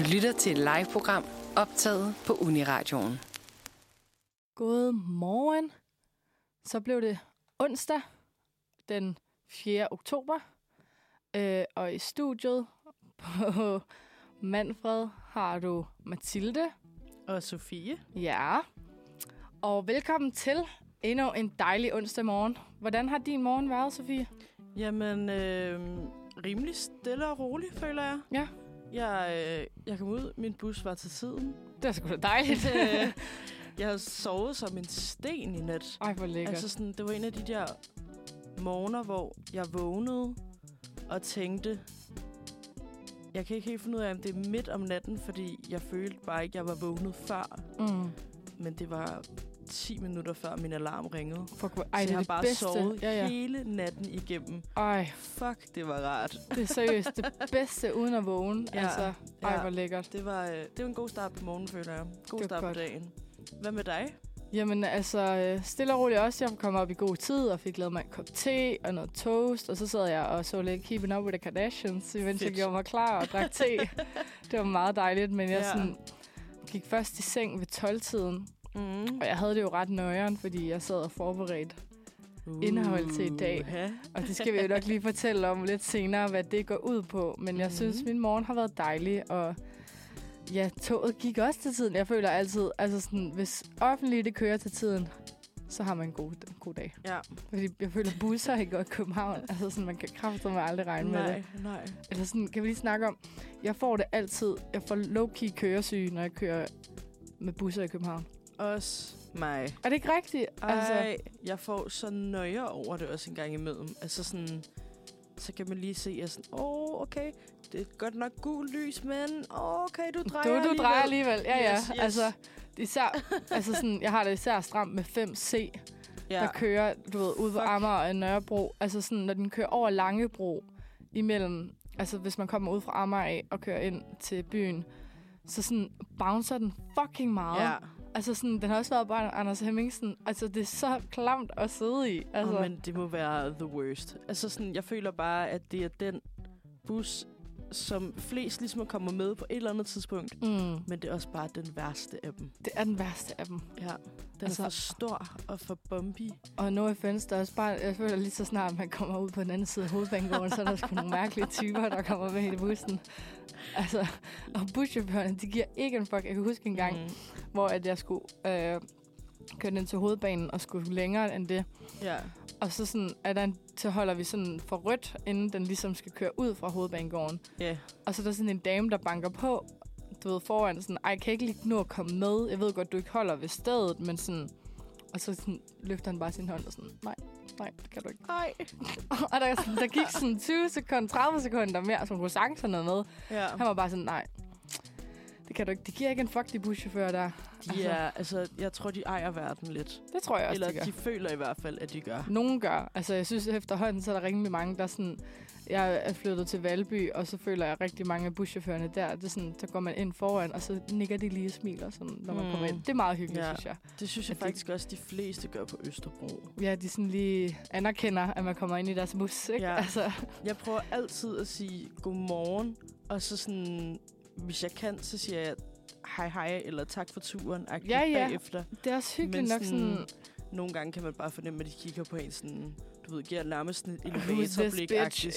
Du lytter til et live-program optaget på Uniradioen. God morgen. Så blev det onsdag den 4. oktober. Øh, og i studiet på Manfred har du Mathilde. Og Sofie. Ja. Og velkommen til endnu en dejlig onsdag morgen. Hvordan har din morgen været, Sofie? Jamen, øh, rimelig stille og rolig, føler jeg. Ja. Jeg, øh, jeg kom ud, min bus var til tiden. Det er sgu da dejligt. Øh, jeg havde sovet som en sten i nat. Ej, hvor lækkert. Altså sådan, det var en af de der morgener, hvor jeg vågnede og tænkte, jeg kan ikke helt finde ud af, om det er midt om natten, fordi jeg følte bare ikke, jeg var vågnet før. Mm. Men det var 10 minutter før min alarm ringede. Fuck, hvor- Så ej, det jeg har bare bedste. sovet Ja, ja. hele natten igennem. Ej, Fuck, det var rart. det er seriøst det bedste uden at vågne. Ja, Altså, ej, ja. hvor lækkert. Det var, øh, det var en god start på morgenen, føler jeg. God start godt. på dagen. Hvad med dig? Jamen altså, øh, stille og roligt også. Jeg kom op i god tid og fik lavet mig en kop te og noget toast. Og så sad jeg og så lidt Keeping Up with the Kardashians, imens jeg gjorde mig klar og drak te. det var meget dejligt, men jeg Ja. sådan, gik først i seng ved 12-tiden. Mm. Og jeg havde det jo ret nøjeren, fordi jeg sad og forberedte. indhold til i dag. Og det skal vi jo nok lige fortælle om lidt senere, hvad det går ud på. Men jeg Mhm. synes, min morgen har været dejlig, og ja, toget gik også til tiden. Jeg føler altid, altså sådan, hvis offentligt det kører til tiden, så har man en god, god dag. Ja, Fordi jeg føler, busser ikke i København. Altså sådan, man kan kraftedeme aldrig regne med nej, det. nej. Eller sådan, kan vi lige snakke om, jeg får det altid, jeg får low-key køresyge, når jeg kører med busser i København. Også mig. Er det ikke rigtigt? Altså, Ej, jeg får så nøje over det også en gang imellem. Altså sådan, så kan man lige se, at sådan, åh, oh, okay, det er godt nok gul lys, men okay, du drejer du, du drejer alligevel. Ja, ja. Yes, yes. Altså, især, altså sådan, jeg har det især stramt med 5C, ja. der kører, du ved, ude på Fuck. Amager og Nørrebro. Altså sådan, når den kører over Langebro imellem, altså hvis man kommer ud fra Amager af og kører ind til byen, så sådan bouncer den fucking meget. Ja, Altså sådan, den har også været bare Anders Hemmingsen. Altså, det er så klamt at sidde i. Altså, altså. oh, men det må være the worst. Altså sådan, jeg føler bare, at det er den bus, som flest ligesom kommer med på et eller andet tidspunkt. mm, Men det er også bare den værste af dem. det er den værste af dem. Ja, den Altså- er for stor og for bumpy. Og no offense, der er også bare, jeg føler lige så snart, man kommer ud på den anden side af hovedbanegården, så er der sgu nogle mærkelige typer, der kommer med i bussen. Altså, og buschaufførerne, de giver ikke en fuck. Jeg kan huske en gang, mm. Hvor at jeg skulle øh, køre ind til hovedbanen og skulle længere end det. Ja. Og så, sådan, er der en, så holder vi sådan for rødt, inden den ligesom skal køre ud fra hovedbanegården. Ja. Og så er der sådan en dame, der banker på, du ved, foran sådan, ej, jeg kan ikke lige nå at komme med. Jeg ved godt, du ikke holder ved stedet, men sådan... Og så sådan, løfter han bare sin hånd og sådan, nej, nej, det kan du ikke. Ej. og der, der gik sådan 20 sekunder, 30 sekunder mere, som kunne sagtens have noget med. Ja. Han var bare sådan, nej, det kan du ikke. Det giver ikke en fuck, de buschauffører der. De er, altså, jeg tror, de ejer verden lidt. Det tror jeg også, Eller det gør. de føler i hvert fald, at de gør. Nogen gør. Altså, jeg synes efterhånden, så er der rimelig mange, der sådan... Jeg er flyttet til Valby, og så føler jeg rigtig mange af buschaufførerne der. Det er sådan, så går man ind foran, og så nikker de lige og smiler, sådan, når man Mm. kommer ind. Det er meget hyggeligt, Ja. synes jeg. Det synes jeg At de- faktisk også, de fleste gør på Østerbro. Ja, de sådan lige anerkender, at man kommer ind i deres bus, ikke? Ja. Altså, Jeg prøver altid at sige godmorgen, og så sådan, hvis jeg kan, så siger jeg hej hej, eller tak for turen, Ja, ja. bagefter. det er også hyggeligt Men nok sådan... Nogle gange kan man bare fornemme, at de kigger på en sådan, du ved, giver nærmest sådan et elevatorblik?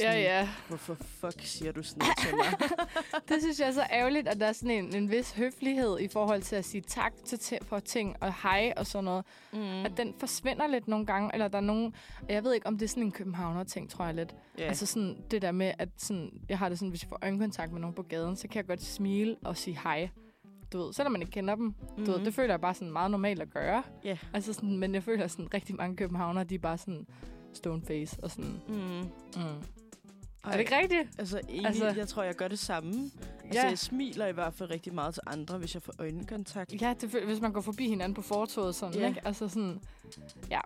Ja, ja. Hvorfor fuck siger du sådan noget til mig? Det synes jeg er så ærgerligt, at der er sådan en, en vis høflighed i forhold til at sige tak til ti- for ting og hej og sådan noget. mm. At den forsvinder lidt nogle gange, eller der er nogen... Jeg ved ikke, om det er sådan en københavner-ting, tror jeg lidt. ja. Altså sådan det der med, at sådan, jeg har det sådan, hvis jeg får øjenkontakt med nogen på gaden, så kan jeg godt smile og sige hej. Du ved, selvom man ikke kender dem. Mm. Du ved, Mhm. det føler jeg bare sådan meget normalt at gøre. Ja. Altså sådan, men jeg føler sådan, rigtig mange københavnere, de er bare sådan stone face og sådan... Mm. Mm. Er Ej, det ikke rigtigt? Altså, egentlig, Altså- jeg tror, jeg gør det samme. Altså, Ja. jeg smiler i hvert fald rigtig meget til andre, hvis jeg får øjenkontakt. Ja, det, hvis man går forbi hinanden på fortoget sådan, Ja. ikke? Altså sådan, ja.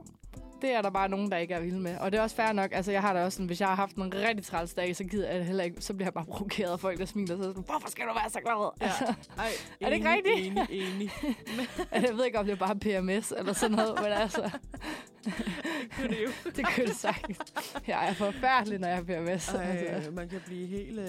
Det er der bare nogen, der ikke er vilde med. Og det er også fair nok. Altså, jeg har da også sådan, hvis jeg har haft en rigtig træls dag, så gider jeg heller ikke. Så bliver jeg bare provokeret af folk, der smiler. Så er sådan, hvorfor skal du være så glad? Ja. Altså, Ej, Er det ikke enig, rigtigt? Enig, enig. jeg ved ikke, om det er bare PMS eller sådan noget, men altså, Kunne det jo. det kunne det sagtens. Jeg er forfærdelig, når jeg PMS. Ej, Altså. man kan blive helt... Øh...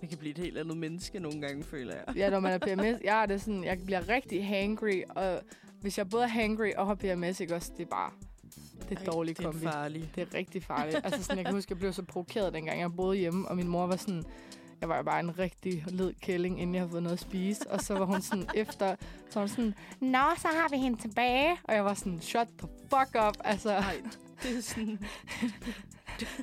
Det kan blive et helt andet menneske nogle gange, føler jeg. Ja, når man er PMS, jeg er det sådan, jeg bliver rigtig hangry, og hvis jeg både er hangry og har PMS, ikke også, det er bare, det er dårligt Det er kombi. farligt. Det er rigtig farligt. altså sådan, jeg kan huske, jeg blev så provokeret, dengang jeg boede hjemme, og min mor var sådan, jeg var jo bare en rigtig led kælling, inden jeg havde fået noget at spise. Og så var hun sådan efter, så var hun sådan, Nå, så har vi hende tilbage. Og jeg var sådan, shut the fuck up. Altså, Nej, det er sådan...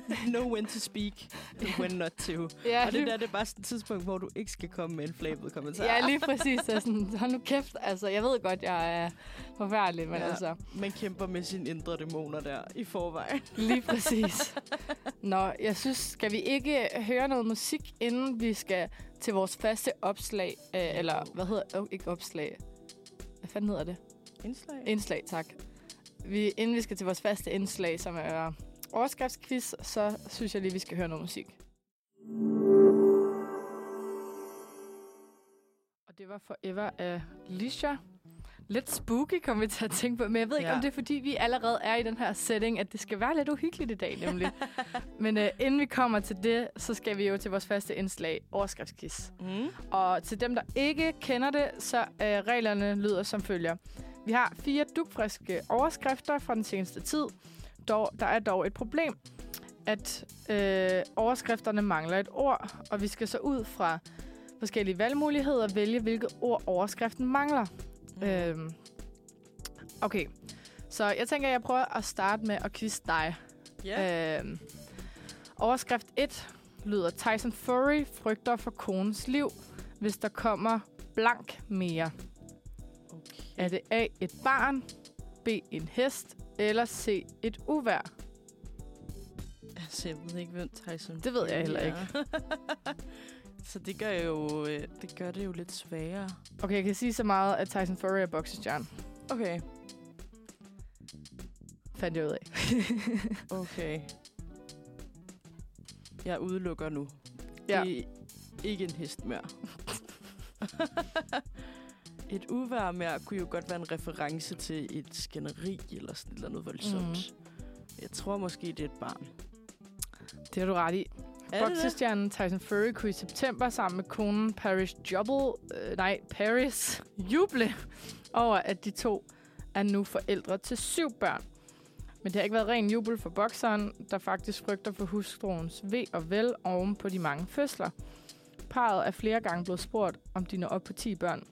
know when to speak, and when not to. ja, Og det der, det er bare sådan et tidspunkt, hvor du ikke skal komme med en flabet kommentar. Ja, lige præcis. Så sådan, hold nu kæft. Altså, jeg ved godt, jeg er forfærdelig, men ja. altså, Man kæmper med sine indre dæmoner der i forvejen. lige præcis. Nå, jeg synes, skal vi ikke høre noget musik, inden vi skal til vores faste opslag? Øh, eller, hvad hedder oh, ikke opslag. Hvad fanden hedder det? Indslag? Indslag, tak. Vi, inden vi skal til vores faste indslag, som er overskriftsquiz, så synes jeg lige, vi skal høre noget musik. Og det var Forever af Lisha. Lidt spooky, kom vi til at tænke på. Men jeg ved ikke, Ja. om det er, fordi vi allerede er i den her setting, at det skal være lidt uhyggeligt i dag, nemlig. Men uh, inden vi kommer til det, så skal vi jo til vores faste indslag, overskriftsquiz. Mm. Og til dem, der ikke kender det, så øh, reglerne lyder som følger. Vi har fire dugfriske overskrifter fra den seneste tid. Dog, der er dog et problem, at øh, overskrifterne mangler et ord, og vi skal så ud fra forskellige valgmuligheder vælge, hvilket ord overskriften mangler. Mm. Øhm, okay, så jeg tænker, at jeg prøver at starte med at quizze dig. Ja. Øhm, overskrift 1 lyder, Tyson Fury frygter for konens liv, hvis der kommer blank mere. Okay. Er det A, et barn, B, en hest, eller C, et uvær? Altså, jeg ved ikke, hvem Tyson Det ved jeg heller er. Så det gør, jo, øh, det gør det jo lidt sværere. Okay, jeg kan sige så meget, at Tyson Fury er boksestjerne. Okay. Fandt jeg ud af. Okay. Jeg udelukker nu. Ja. Det er ikke en hest mere. et uvær mere kunne jo godt være en reference til et skænderi eller sådan eller andet voldsomt. Mm. Jeg tror måske, det er et barn. Det har du ret i. Er? Boksestjernen Tyson Fury kunne i september sammen med konen Paris Jubble, øh, nej, Paris juble over, at de to er nu forældre til syv børn. Men det har ikke været ren jubel for bokseren, der faktisk frygter for hustruens ved og vel oven på de mange fødsler. Parret er flere gange blevet spurgt, om de når op på 10 børn.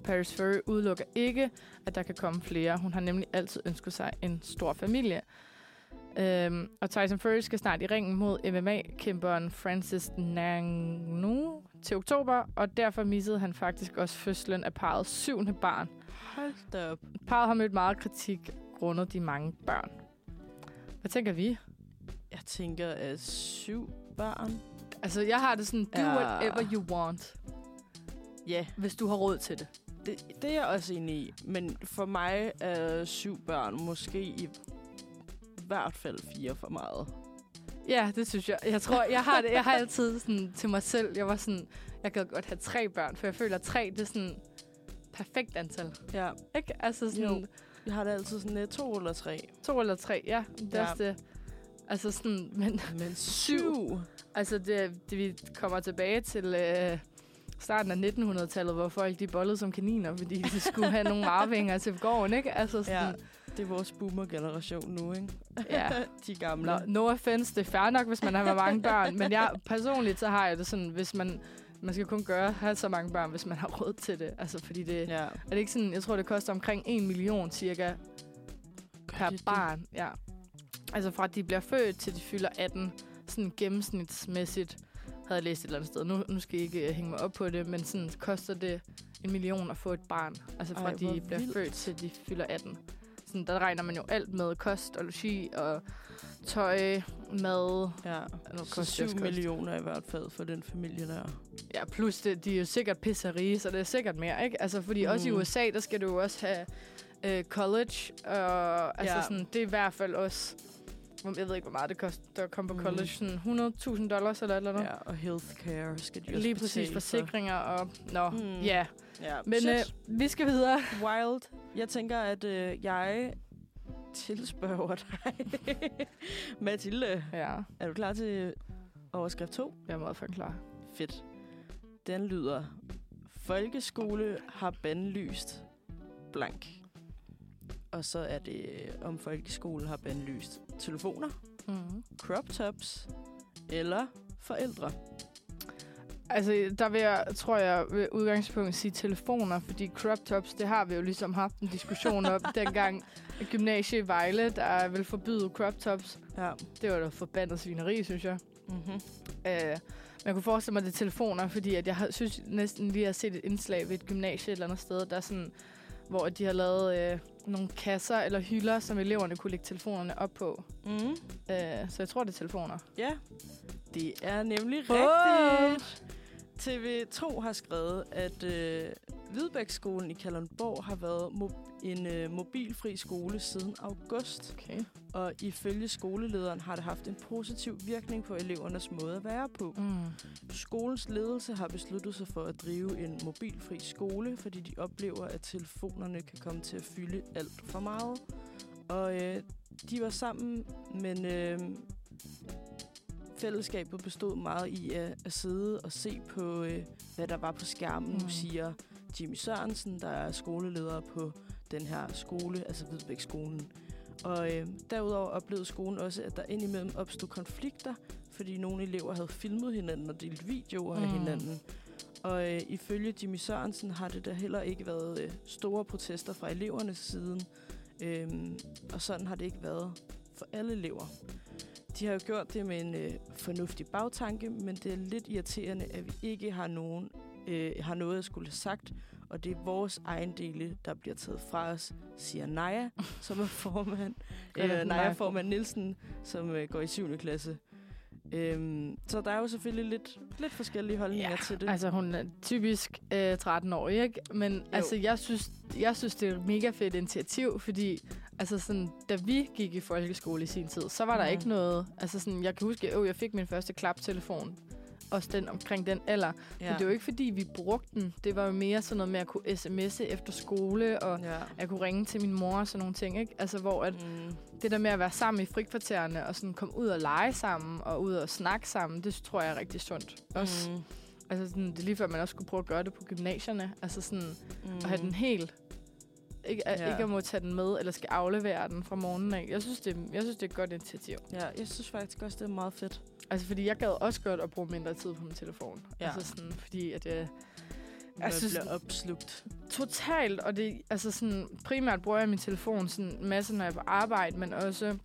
Paris Fury udelukker ikke, at der kan komme flere. Hun har nemlig altid ønsket sig en stor familie. Øhm, og Tyson Fury skal snart i ringen mod MMA-kæmperen Francis Ngannou til oktober, og derfor missede han faktisk også fødslen af parets syvende barn. Hold da op. Parret har mødt meget kritik grundet de mange børn. Hvad tænker vi? Jeg tænker, at syv børn. Altså, jeg har det sådan, do Ja. whatever you want, Ja, hvis du har råd til det. Det, det er jeg også enig i. Men for mig er syv børn måske i hvert fald fire for meget. Ja, det synes jeg. Jeg tror, jeg har det. Jeg har altid sådan til mig selv, jeg var sådan, jeg gad godt have tre børn, for jeg føler, at tre, det er sådan perfekt antal. Ja, Ikke? Altså sådan Jo. jeg har det altid sådan to eller tre. to eller tre, ja. Det er Ja. det. Altså sådan, men Men syv? altså det, det, vi kommer tilbage til øh, starten af 1900-tallet, hvor folk de bollede som kaniner, fordi de skulle have nogle arvinger til gården, ikke? Altså Ja, sådan, det er vores boomer-generation nu, ikke? ja. De gamle. Nå, no offense, det er fair nok, hvis man har mange børn, men jeg personligt, så har jeg det sådan, hvis man, man skal kun gøre, have så mange børn, hvis man har råd til det. Altså, fordi det, Ja. er det ikke sådan, jeg tror, det koster omkring 1 million cirka per det det? barn. Ja. Altså fra de bliver født til de fylder 18, sådan gennemsnitsmæssigt, havde jeg læst et eller andet sted. Nu, nu skal I ikke øh, hænge mig op på det, men sådan koster det en million at få et barn. Altså fra Ej, de bliver vildt. født til de fylder 18. Sådan, der regner man jo alt med kost og logi og tøj, mad. Ja, Nu det 7 også kost. millioner i hvert fald for den familie der. Ja, plus det, de er jo sikkert pisserige, så det er sikkert mere, ikke? Altså, fordi mm. også i Mm. USA, der skal du jo også have øh, college, og altså Ja. sådan, det er i hvert fald også, jeg ved ikke, hvor meget det koster at komme på Mm. college, sådan 100.000 dollars eller et eller andet. Ja, og healthcare skal de også Lige præcis, forsikringer og... Nå, Mm. ja. Ja, Men shit. øh, vi skal videre. Wild. Jeg tænker, at øh, jeg tilspørger dig. Mathilde, Ja, er du klar til overskrift 2? jeg er meget for klar. Fedt. Den lyder, folkeskole har bandlyst blank. Og så er det, øh, om folkeskolen har bandlyst telefoner, Mm. crop tops eller forældre. Altså, der vil jeg, tror jeg, ved udgangspunkt sige telefoner, fordi crop tops, det har vi jo ligesom haft en diskussion om dengang at gymnasie i Vejle, der vil forbyde crop tops. Ja. Det var da forbandet svineri, synes jeg. Mm-hmm. Øh, men jeg kunne forestille mig, det er telefoner, fordi at jeg har, synes næsten lige at set et indslag ved et gymnasie et eller andet sted, der er sådan, hvor de har lavet øh, nogle kasser eller hylder, som eleverne kunne lægge telefonerne op på. Mm. Øh, så jeg tror, det er telefoner. Ja, det er nemlig Åh! rigtigt. TV2 har skrevet, at øh, Hvidbækskolen i Kalundborg har været mo- en øh, mobilfri skole siden august. Okay. Og ifølge skolelederen har det haft en positiv virkning på elevernes måde at være på. Mm. Skolens ledelse har besluttet sig for at drive en mobilfri skole, fordi de oplever, at telefonerne kan komme til at fylde alt for meget. Og øh, de var sammen, men øh, fællesskabet bestod meget i at, at sidde og se på, øh, hvad der var på skærmen, mm. Siger Jimmy Sørensen, der er skoleleder på den her skole, altså Hvidbæk-skolen. Og øh, derudover oplevede skolen også, at der indimellem opstod konflikter, fordi nogle elever havde filmet hinanden og delt videoer mm. af hinanden. Og øh, ifølge Jimmy Sørensen har det der heller ikke været øh, store protester fra elevernes side. Øhm, og sådan har det ikke været for alle elever. De har jo gjort det med en øh, fornuftig bagtanke, men det er lidt irriterende, at vi ikke har, nogen, øh, har noget at skulle have sagt, og det er vores egen dele, der bliver taget fra os, siger Naja, som er formand. Øh, Naja formand Nielsen, som øh, går i 7. klasse. Øhm, så der er jo selvfølgelig lidt, lidt forskellige holdninger Ja, til det. Altså, hun er typisk øh, 13 år, ikke? Men jo. altså, jeg synes, jeg synes, det er et mega fedt initiativ, fordi altså, sådan, da vi gik i folkeskole i sin tid, så var der Mhm. ikke noget... Altså, sådan, jeg kan huske, at jeg fik min første klaptelefon, også den omkring den alder. Ja. Men det var jo ikke, fordi vi brugte den. Det var jo mere sådan noget med at kunne sms'e efter skole, og Ja. jeg kunne ringe til min mor og sådan nogle ting, ikke? Altså, hvor at Mm. det der med at være sammen i frikvartererne, og sådan komme ud og lege sammen, og ud og snakke sammen, det tror jeg er rigtig sundt. Også Mm. Altså sådan, det er lige før, man også skulle prøve at gøre det på gymnasierne. Altså sådan, Mm. at have den helt... Ikke, at, Ja. ikke at må tage den med, eller skal aflevere den fra morgenen af. Jeg synes, det, jeg synes, det er et godt initiativ. Ja, jeg synes faktisk også, det er meget fedt. Altså, fordi jeg gad også godt at bruge mindre tid på min telefon. Ja. Altså sådan, fordi at... Øh, Jeg Jeg synes- bliver opslugt. totalt, og det, altså sådan, primært bruger jeg min telefon sådan en masse, når jeg er på arbejde, men også,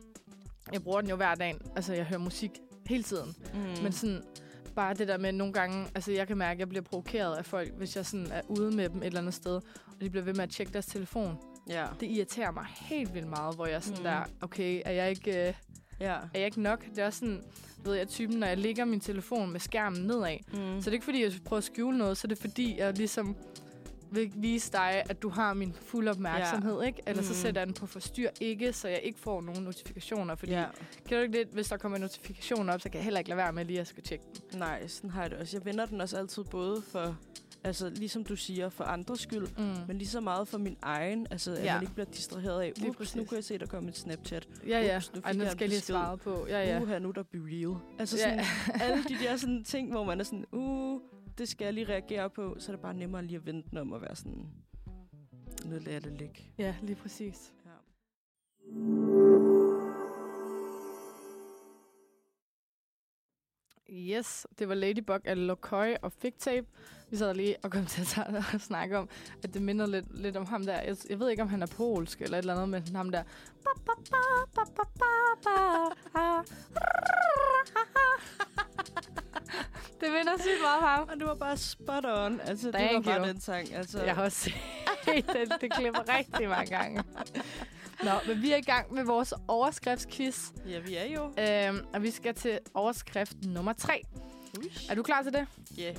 jeg bruger den jo hver dag. Altså, jeg hører musik hele tiden. Mm. Men sådan, bare det der med nogle gange, altså jeg kan mærke, at jeg bliver provokeret af folk, hvis jeg sådan er ude med dem et eller andet sted, og de bliver ved med at tjekke deres telefon. ja. Det irriterer mig helt vildt meget, hvor jeg sådan mm. der, okay, er jeg ikke, øh, ja. er jeg ikke nok? Det er også sådan, ved jeg, typen, når jeg lægger min telefon med skærmen nedad. Mm. Så det er ikke, fordi jeg prøver at skjule noget, så det er, fordi jeg ligesom vil vise dig, at du har min fulde opmærksomhed, ja. ikke? Eller så Mm. sætter jeg den på forstyr ikke, så jeg ikke får nogen notifikationer. Fordi ja. kan du ikke det, hvis der kommer notifikationer op, så kan jeg heller ikke lade være med lige at skulle tjekke den. Nej, sådan har jeg det også. Jeg vender den også altid både for, altså ligesom du siger, for andres skyld, Mm. men lige så meget for min egen, altså at Ja. man ikke bliver distraheret af, ups, nu præcis. kan jeg se, der kommer et Snapchat. Ja, ja. Ups, nu Ej, fik jeg skal jeg lige svaret på. Ja, ja. Uha, nu er der be real. Altså ja. sådan, alle de der sådan ting, hvor man er sådan, uh, det skal jeg lige reagere på, så er det bare nemmere lige at vente om at være sådan, nu lader jeg det ligge. ja, lige præcis. Ja. Yes, det var Ladybug af Lokøj og Fig Tape. Vi sad lige og kom til at snakke om, at det minder lidt, lidt om ham der. Jeg, jeg ved ikke, om han er polsk eller et eller andet, men ham der. Det minder sygt meget om ham. Og det var bare spot on. Altså, det Thank var bare you. den sang. Altså, Jeg har også set den. Det klipper rigtig mange gange. Nå, men vi er i gang med vores overskriftsquiz. Ja, vi er jo. Øhm, og vi skal til overskrift nummer 3. Uish. Er du klar til det? Ja. Yeah.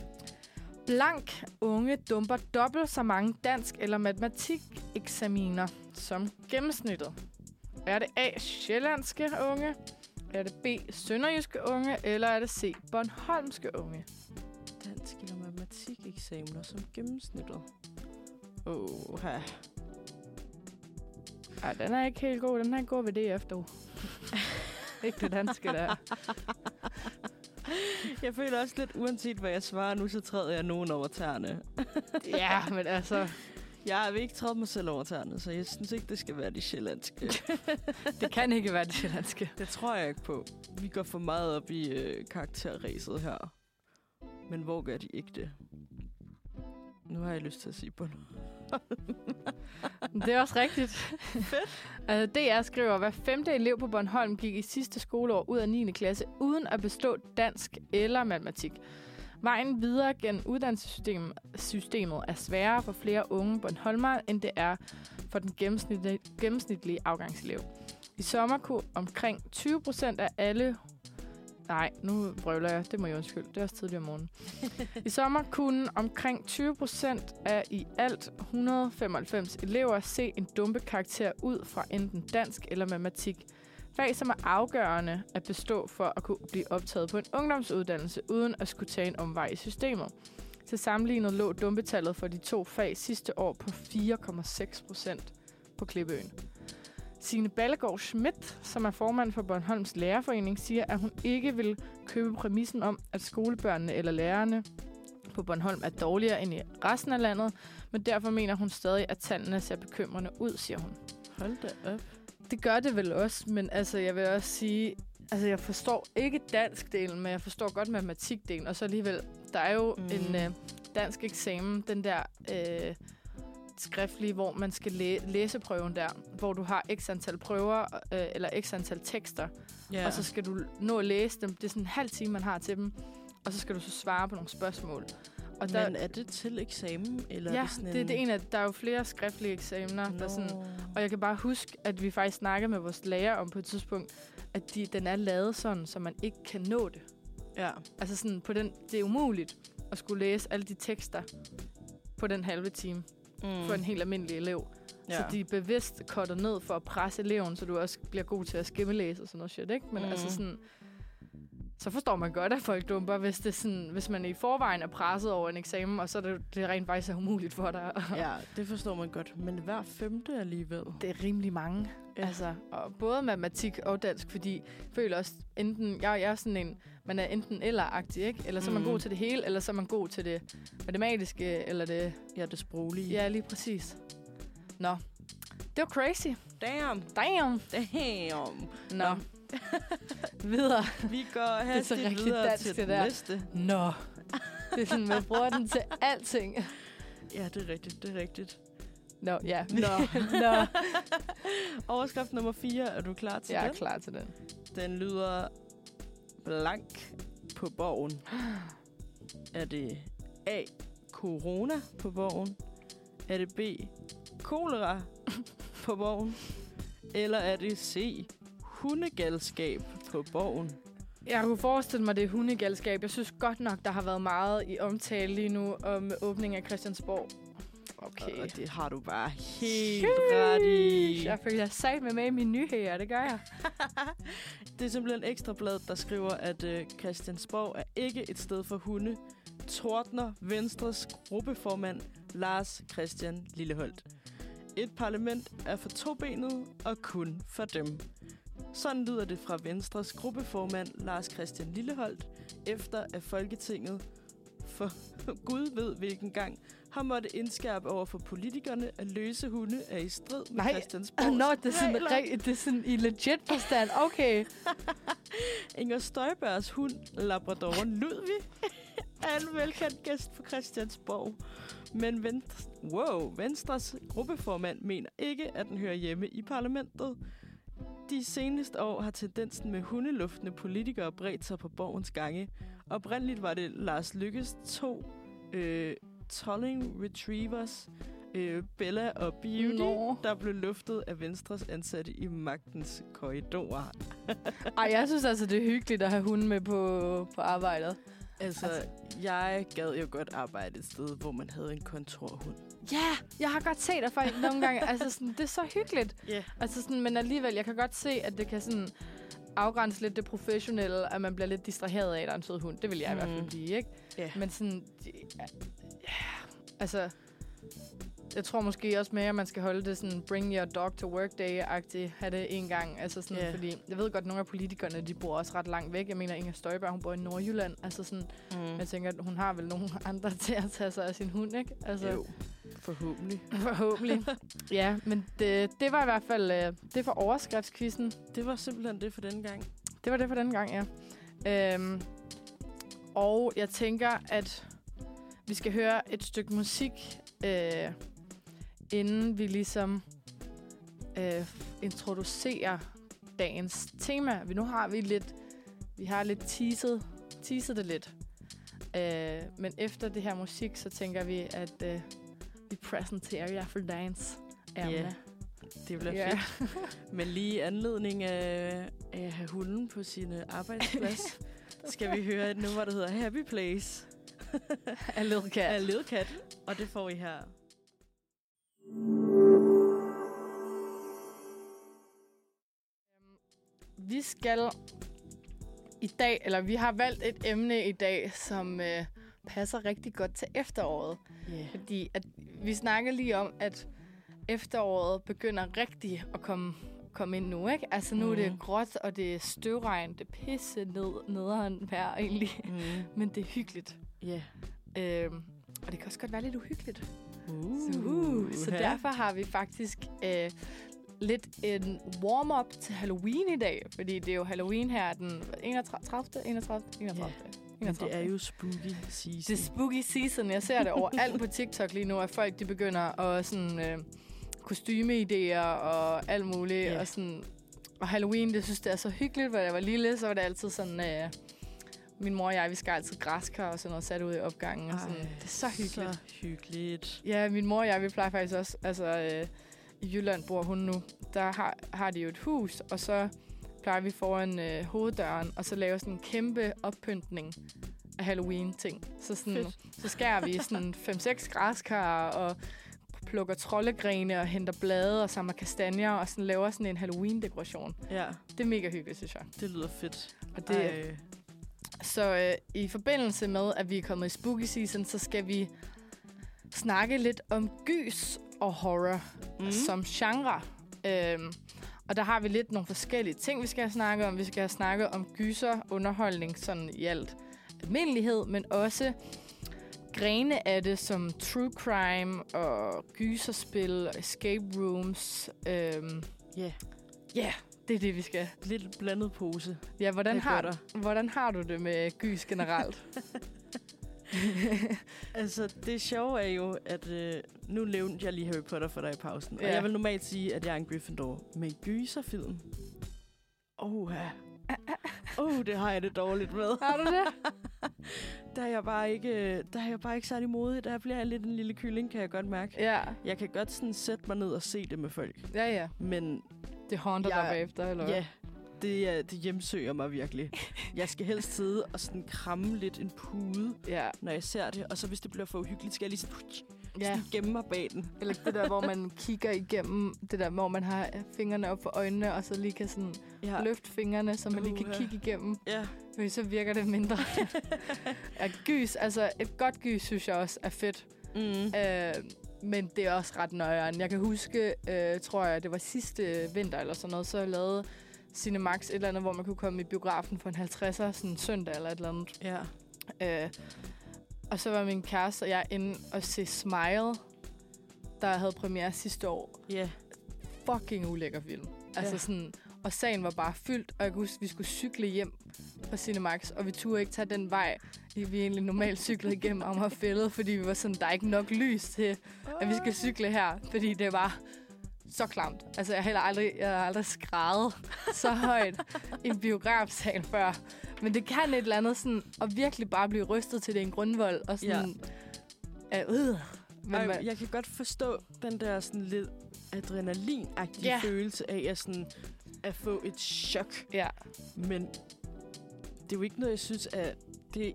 Blank unge dumper dobbelt så mange dansk- eller matematikeksaminer som gennemsnittet. Er det A. Sjællandske unge? Er det B. Sønderjyske unge? Eller er det C. Bornholmske unge? Dansk eller matematik-eksamener som gennemsnittet. Åh, oh, Ej, den er ikke helt god. Den er god ved det efter. ikke det danske der. Jeg føler også lidt, uanset hvad jeg svarer nu, så træder jeg nogen over tæerne. ja, men altså, Jeg vil ikke træde mig selv over tæerne, så jeg synes ikke, det skal være de sjællandske. det kan ikke være det sjællandske. det tror jeg ikke på. Vi går for meget op i øh, karakterræset her. Men hvor gør de ikke det? Nu har jeg lyst til at sige på Det er også rigtigt. Fedt. altså, DR skriver, at hver femte elev på Bornholm gik i sidste skoleår ud af 9. klasse uden at bestå dansk eller matematik. Vejen videre gennem uddannelsessystemet systemet er sværere for flere unge Bornholmere, end det er for den gennemsnitlige, gennemsnitlige afgangselev. I sommer kunne omkring 20 procent af alle... Nej, nu brøvler jeg. Det må jeg undskylde. Det er også tidligere om morgenen. I sommer kunne omkring 20 procent af i alt 195 elever se en dumpe karakter ud fra enten dansk eller matematik. Fag, som er afgørende at bestå for at kunne blive optaget på en ungdomsuddannelse, uden at skulle tage en omvej i systemet. Til sammenlignet lå dumpetallet for de to fag sidste år på 4,6 procent på Klippeøen. Signe Ballegaard Schmidt, som er formand for Bornholms Lærerforening, siger, at hun ikke vil købe præmissen om, at skolebørnene eller lærerne på Bornholm er dårligere end i resten af landet, men derfor mener hun stadig, at tallene ser bekymrende ud, siger hun. Hold da op. Det gør det vel også, men altså, jeg vil også sige, altså jeg forstår ikke dansk-delen, men jeg forstår godt matematik-delen, og så alligevel, der er jo Mm. en øh, dansk eksamen, den der øh, skriftlige, hvor man skal læ- læseprøven der, hvor du har x antal prøver, øh, eller x antal tekster, ja. og så skal du nå at læse dem. Det er sådan en halv time, man har til dem, og så skal du så svare på nogle spørgsmål. Og der, Men er det til eksamen? Eller er ja, det, sådan det, en... det er en af, der er jo flere skriftlige eksamener, der sådan, og jeg kan bare huske, at vi faktisk snakkede med vores lærer om på et tidspunkt, at de, den er lavet sådan, så man ikke kan nå det. Ja. Altså sådan, på den, det er umuligt at skulle læse alle de tekster på den halve time Mm. for en helt almindelig elev. Ja. Så de bevidst kortet ned for at presse eleven, så du også bliver god til at skimmelæse og sådan noget shit, ikke? Men Mm. mm. altså sådan, så forstår man godt, at folk dumper, hvis, det sådan, hvis man i forvejen er presset over en eksamen, og så er det, det rent faktisk er umuligt for dig. Ja, det forstår man godt. Men hver femte alligevel. Det er rimelig mange. Ja. Altså, og både matematik og dansk, fordi jeg føler også, enten, jeg, jeg er sådan en, man er enten eller-agtig, ikke? Eller så er man Mm. god til det hele, eller så er man god til det matematiske, eller det... Ja, det sproglige. Ja, lige præcis. Nå. Det var crazy. Damn. Damn. Damn. Nå. Videre. Vi går er så hastigt rigtig videre dansk, til det der. næste. Nå. Det er sådan, man bruger den til alting. Ja, det er rigtigt, det er rigtigt. Nå, ja. Nå. Nå. Overskrift nummer 4, er du klar til Jeg er den? klar til den. Den lyder blank på borgen. Er det A. Corona på borgen? Er det B. Kolera på borgen? Eller er det C. Hundegalskab på borgen? Jeg kunne forestille mig, det er hundegalskab. Jeg synes godt nok, der har været meget i omtale lige nu om åbning af Christiansborg. Okay. Og det har du bare helt ret i. Jeg føler, sat med med i mine nyheder, det gør jeg. Det er simpelthen Ekstrabladet, der skriver, at øh, Christiansborg er ikke et sted for hunde. Tordner Venstres gruppeformand Lars Christian Lilleholdt. Et parlament er for tobenet og kun for dem. Sådan lyder det fra Venstres gruppeformand Lars Christian Lilleholdt, efter at Folketinget for Gud ved hvilken gang har måttet indskærpe over for politikerne, at løse hunde er i strid med Nej. Christiansborgs Nå, det er sådan, det er sådan i legit forstand. Okay. Inger Støjbergs hund, Labradoren Ludvig, er en velkendt gæst på Christiansborg. Men Venstre, wow, Venstres gruppeformand mener ikke, at den hører hjemme i parlamentet. De seneste år har tendensen med hundeluftende politikere bredt sig på borgens gange. Oprindeligt var det Lars Lykkes to øh, Tolling Retrievers, øh, Bella og Beauty, Nå. der blev luftet af Venstres ansatte i magtens korridorer. Ej, jeg synes altså, det er hyggeligt at have hunden med på, på arbejdet. Altså, altså, jeg gad jo godt arbejde et sted, hvor man havde en kontorhund. Ja, jeg har godt set dig faktisk nogle gange. altså, sådan, det er så hyggeligt. Yeah. Altså sådan, men alligevel, jeg kan godt se, at det kan sådan afgrænse lidt det professionelle, at man bliver lidt distraheret af, at der er en sød hund. Det vil jeg mm. i hvert fald Mm. blive, ikke? Ja. Men sådan, ja, altså, jeg tror måske også mere, at man skal holde det sådan, bring your dog to work day-agtigt, have det en gang. Altså sådan, yeah. fordi jeg ved godt, at nogle af politikerne, de bor også ret langt væk. Jeg mener, Inger Støjberg, hun bor i Nordjylland. Altså sådan, Mm. mm. jeg tænker, at hun har vel nogle andre til at tage sig af sin hund, ikke? Altså, Jo, forhåbentlig. Forhåbentlig. ja, men det, det var i hvert fald øh, det for overskriftskvisten. Det var simpelthen det for den gang. Det var det for den gang, ja. Øhm, og jeg tænker, at vi skal høre et stykke musik, øh, inden vi ligesom øh, introducerer dagens tema. Vi nu har vi lidt, vi har lidt teaset, teaset det lidt. Øh, men efter det her musik, så tænker vi, at øh, vi præsenterer jer for dagens emne. Ja. Det bliver Ja. fedt. Men lige i anledning af, at have hunden på sin øh, arbejdsplads, skal vi høre et nummer, der hedder Happy Place A little cat. af Lil Cat. Og det får I her. Vi skal i dag, eller vi har valgt et emne i dag, som øh, passer rigtig godt til efteråret. Yeah. Fordi at vi snakker lige om, at efteråret begynder rigtig at komme, komme ind nu, ikke? Altså nu mm. er det Mhm. gråt, og det er støvregn, det er pisse ned, nederen vejr egentlig. Mm. Men det er hyggeligt. Yeah. Øhm, og det kan også godt være lidt uhyggeligt. Uh. Så, uh, så derfor har vi faktisk øh, lidt en warm-up til Halloween i dag. Fordi det er jo Halloween her den 31. 31. 31. Men det er jo spooky season. Det er spooky season. Jeg ser det overalt på TikTok lige nu, at folk de begynder at sådan øh, kostymeidéer og alt muligt. Ja. Og, sådan, og Halloween, det synes det er så hyggeligt. Hvor jeg var lille, så var det altid sådan... Øh, min mor og jeg, vi skal altid græskar og sådan noget sat ud i opgangen. Og sådan. Ej, Det er så hyggeligt. Så hyggeligt. Ja, min mor og jeg, vi plejer faktisk også, altså øh, i Jylland bor hun nu, der har, har de jo et hus, og så plejer vi foran øh, hoveddøren, og så laver sådan en kæmpe oppyntning af Halloween-ting. Så, sådan, Fedt. så skærer vi sådan 5-6 græskar og plukker troldegrene og henter blade og samler kastanjer og sådan laver sådan en Halloween-dekoration. Ja, Det er mega hyggeligt, synes jeg. det lyder fedt. Og det, Ej. så øh, i forbindelse med, at vi er kommet i spooky season, så skal vi snakke lidt om gys og horror Mm. mm. som genre. Øhm, og der har vi lidt nogle forskellige ting, vi skal have snakket om. Vi skal have snakket om gyser, underholdning sådan i alt almindelighed, men også grene af det som true crime og gyserspil og escape rooms. Øhm, Ja, ja, det er det, vi skal. lidt blandet pose. Ja, hvordan har, hvordan har du det med gys generelt? Altså, det sjove er jo, at øh, nu nævnte jeg lige Harry Potter for dig i pausen. Ja. Og jeg vil normalt sige, at jeg er en Gryffindor. Men gyserfilm? Åh, ja. Åh, det har jeg det dårligt med. har du det? Der er jeg bare ikke, der er jeg bare ikke særlig modig. Der bliver jeg lidt en lille kylling, kan jeg godt mærke. Ja, Jeg kan godt sådan sætte mig ned og se det med folk. ja, ja. Men Det haunter Jeg- dig bagefter, eller hvad? ja, det, er, det hjemsøger mig virkelig. Jeg skal helst sidde og sådan kramme lidt en pude, Ja, når jeg ser det. Og så hvis det bliver for uhyggeligt, skal jeg lige sådan, ja. sådan gemme mig bag den. Eller det der, hvor man kigger igennem, det der, hvor man har fingrene op for øjnene, og så lige kan sådan Ja. løfte fingrene, så man lige kan kigge igennem. Ja. Fordi så virker det mindre. ja, gys, altså et godt gys, synes jeg også er fedt. Mm. Øh, men det er også ret nøjeren. Jeg kan huske, øh, tror jeg, det var sidste vinter eller sådan noget, så lavede Cinemax et eller andet, hvor man kunne komme i biografen for en 50'er, sådan en søndag eller et eller andet. Ja. Øh, og så var min kæreste og jeg inde og se Smile, der havde premiere sidste år. Ja. Fucking ulækker film. Altså Ja. sådan, og sagen var bare fyldt, og jeg kunne huske, at vi skulle cykle hjem fra Cinemax, og vi turde ikke tage den vej, vi egentlig normalt cyklede igennem Amagerfællet, fordi vi var sådan, der er ikke nok lys til, at vi skal cykle her, fordi det var så klamt. Altså, jeg har heller aldrig, jeg har aldrig skrevet så højt i en biografsal før. Men det kan et eller andet sådan, at virkelig bare blive rystet til det en grundvold, og sådan, ja. øh, øh. Men, Ej, man, jeg kan godt forstå den der sådan lidt adrenalinagtige Ja. følelse af at, sådan, at få et chok. ja, Men det er jo ikke noget, jeg synes, at det...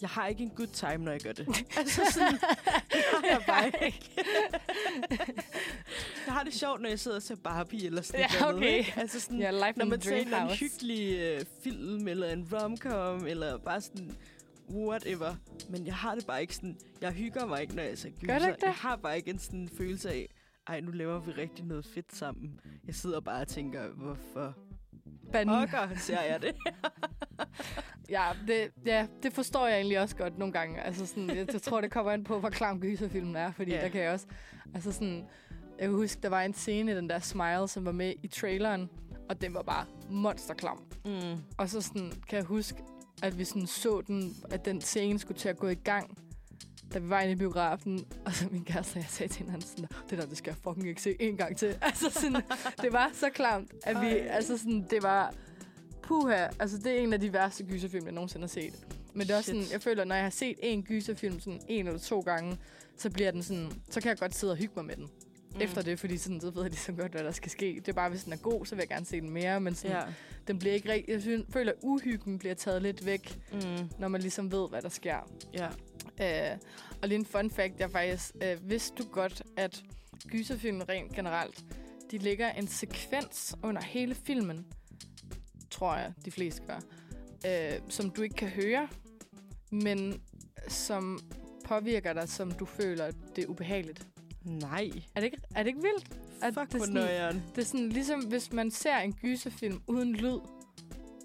Jeg har ikke en good time, når jeg gør det. altså sådan, det har jeg bare ikke. jeg har det sjovt, når jeg sidder og ser Barbie eller sådan Ja, noget. okay. Ikke? Altså sådan, ja life når man ser en hyggelig øh, film, eller en romcom, eller bare sådan whatever. Men jeg har det bare ikke sådan... Jeg hygger mig ikke, når jeg ser gyser. Gør du ikke det? Jeg har bare ikke en sådan følelse af, ej, nu laver vi rigtig noget fedt sammen. Jeg sidder bare og tænker, hvorfor Banden. pokker ser jeg det? Ja, det, ja, det forstår jeg egentlig også godt nogle gange. Altså sådan, jeg, jeg tror, det kommer an på, hvor klam gyserfilmen er, fordi Ja. der kan jeg også... Altså sådan, jeg kan huske, der var en scene i den der Smile, som var med i traileren, og den var bare monsterklam. Mm. Og så sådan, kan jeg huske, at vi sådan så den, at den scene skulle til at gå i gang, da vi var inde i biografen, og så min kæreste, jeg sagde til hende, sådan, det der, det skal jeg fucking ikke se en gang til. Altså sådan, det var så klamt, at vi, Ej. altså sådan, det var, puha, altså det er en af de værste gyserfilm, jeg nogensinde har set. Men det er også Shit. sådan, jeg føler, når jeg har set en gyserfilm sådan en eller to gange, så bliver den sådan, så kan jeg godt sidde og hygge mig med den. Mm. Efter det, fordi sådan, så ved jeg ligesom godt, hvad der skal ske. Det er bare, hvis den er god, så vil jeg gerne se den mere, men sådan, Ja. den bliver ikke rigtig... Jeg synes, føler, at uhyggen bliver taget lidt væk, Mm. når man ligesom ved, hvad der sker. Ja. Øh, og lige en fun fact, jeg faktisk... Øh, vidste du godt, at gyserfilmen rent generelt, de ligger en sekvens under hele filmen, tror jeg, de fleste gør, øh, som du ikke kan høre, men som påvirker dig, som du føler, det er ubehageligt. Nej. Er det ikke, er det ikke vildt? At Fuck, det er sådan-. Det er sådan, ligesom hvis man ser en gyserfilm uden lyd,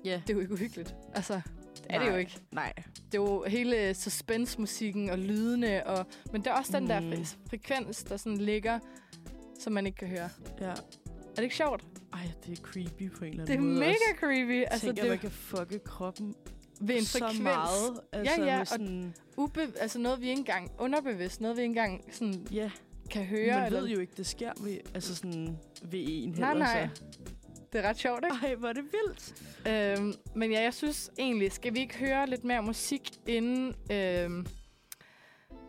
Ja. det er jo ikke uhyggeligt. Altså, det er det jo Nej. ikke. Nej. Det er jo hele suspense-musikken og lydene, og, men der er også den der Mm. fre- frekvens, der sådan ligger, som man ikke kan høre. Ja. Er det ikke sjovt? Ej, det er creepy på en eller Det anden er måde mega også. creepy. Altså, Tænk, at det man kan fucke kroppen ved en så frekvens. meget. Altså, ja, med og- sådan, Ube, altså noget, vi ikke engang underbevidst, noget, vi ikke engang sådan, ja, kan høre. man eller, ved jo ikke, det sker ved, altså sådan, ved en Nej, heller. nej. Så. Det er ret sjovt, ikke? Ej, hvor er det vildt. Øhm, men ja, jeg synes egentlig, skal vi ikke høre lidt mere musik, inden øhm,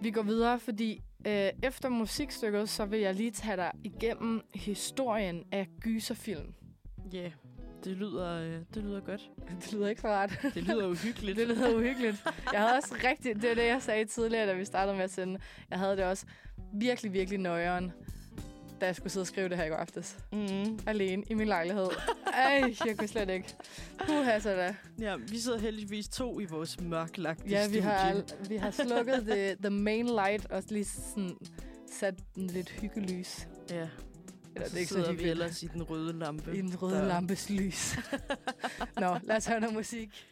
vi går videre? Fordi øh, efter musikstykket, så vil jeg lige tage dig igennem historien af gyserfilm. Ja, yeah. det lyder, øh, det lyder godt. Det lyder ikke så rart. Det lyder uhyggeligt. det lyder uhyggeligt. Jeg havde også rigtig... Det er det, jeg sagde tidligere, da vi startede med at sende. Jeg havde det også virkelig, virkelig nøjeren, da jeg skulle sidde og skrive det her i går aftes. Mm. Alene i min lejlighed. Ej, jeg kunne slet ikke. Puha, så da. Ja, vi sidder heldigvis to i vores mørklagte Ja, vi studie. har, vi har slukket the, the main light og lige sådan sat en lidt hyggelys. Ja, Eller, så det er ikke så sidder vi hyggeligt. ellers i den røde lampe. I den røde der- lampes lys. Nå, lad os høre noget musik.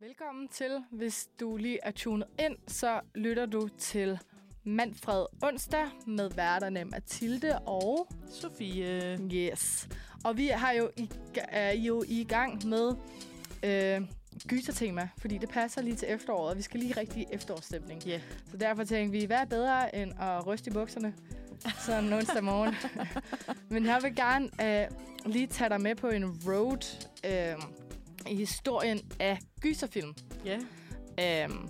Velkommen til. Hvis du lige er tunet ind, så lytter du til Manfred Onsdag med værterne Mathilde og Sofie. Yes. Og vi har jo i, er jo i gang med øh, gysertema, fordi det passer lige til efteråret, og vi skal lige rigtig efterårsstemning. Ja. Så derfor tænkte vi, hvad er bedre end at ryste i bukserne sådan onsdag morgen. Men jeg vil gerne øh, lige tage dig med på en road øh, i historien af gyserfilm. Ja. Øhm,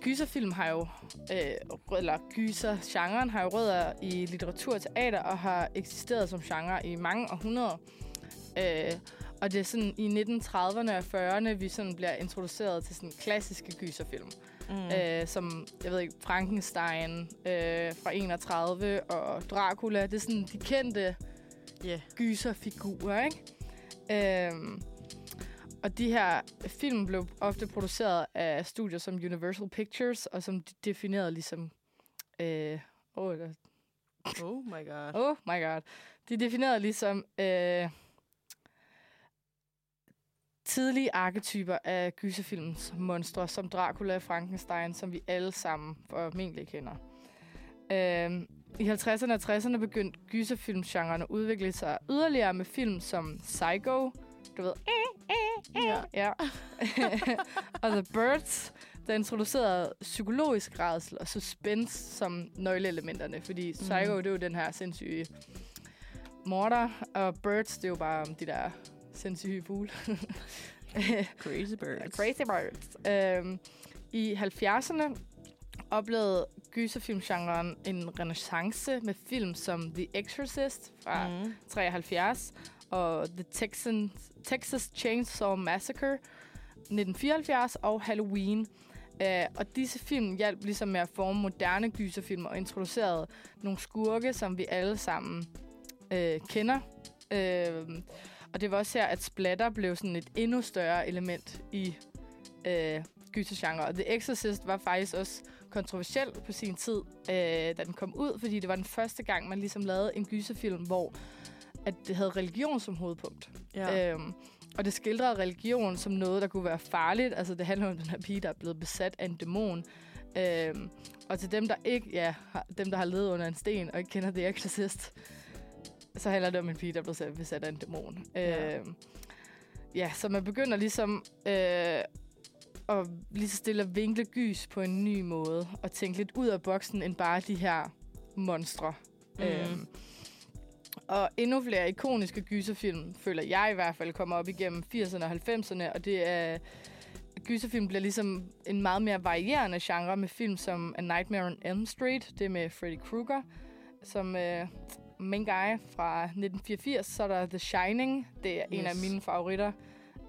gyserfilm har jo, øh, eller gyser-genren har jo rødder i litteratur og teater og har eksisteret som genre i mange århundreder. Øh, og det er sådan i 1930'erne og 40'erne, vi sådan bliver introduceret til sådan klassiske gyserfilm. Mm. Øh, som, jeg ved ikke, Frankenstein øh, fra 31 og Dracula. Det er sådan de kendte Ja. gyserfigurer, ikke? Øhm, og de her film blev ofte produceret af studier som Universal Pictures, og som de definerede ligesom... Øh, oh, der, Oh my god. oh my god. De definerede ligesom øh, tidlige arketyper af gyserfilms monstre, som Dracula, Frankenstein, som vi alle sammen formentlig kender. Øhm, I 50'erne og 60'erne begyndte gyserfilmgenren at udvikle sig yderligere med film som Psycho, du ved, Ja. ja. og The Birds, der introducerede psykologisk rædsel og suspense som nøgleelementerne, fordi Psycho, Mhm. det er jo den her sindssyge morder, og Birds, det er jo bare de der sindssyge fugle. Crazy birds. Crazy Birds. Øhm, I 70'erne oplevede gyserfilmgenren en renaissance med film som The Exorcist fra Mm. 73 og The Texan, Texas Chainsaw Massacre 1974 og Halloween. Uh, og disse film hjalp ligesom med at forme moderne gyserfilm og introducerede nogle skurke, som vi alle sammen uh, kender. Uh, og det var også her, at splatter blev sådan et endnu større element i øh, gysergenre. Og The Exorcist var faktisk også kontroversiel på sin tid, øh, da den kom ud, fordi det var den første gang, man ligesom lavede en gyserfilm, hvor at det havde religion som hovedpunkt. Ja. Øhm, og det skildrede religion som noget, der kunne være farligt. Altså, det handler om den her pige, der er blevet besat af en dæmon. Øhm, og til dem, der ikke, ja, dem, der har levet under en sten og ikke kender The Exorcist, så handler det om en pige, der er blevet sat- besat af en dæmon. Ja. Øhm, ja, så man begynder ligesom øh, at lige så stille at vinkle gys på en ny måde, og tænke lidt ud af boksen, end bare de her monstre. Mhm. Øhm, og endnu flere ikoniske gyserfilm, føler jeg i hvert fald, kommer op igennem 80'erne og 90'erne, og det er... Gyserfilm bliver ligesom en meget mere varierende genre med film som A Nightmare on Elm Street, det med Freddy Krueger, som øh, main guy fra 1984. Så er der The Shining, det er yes. en af mine favoritter,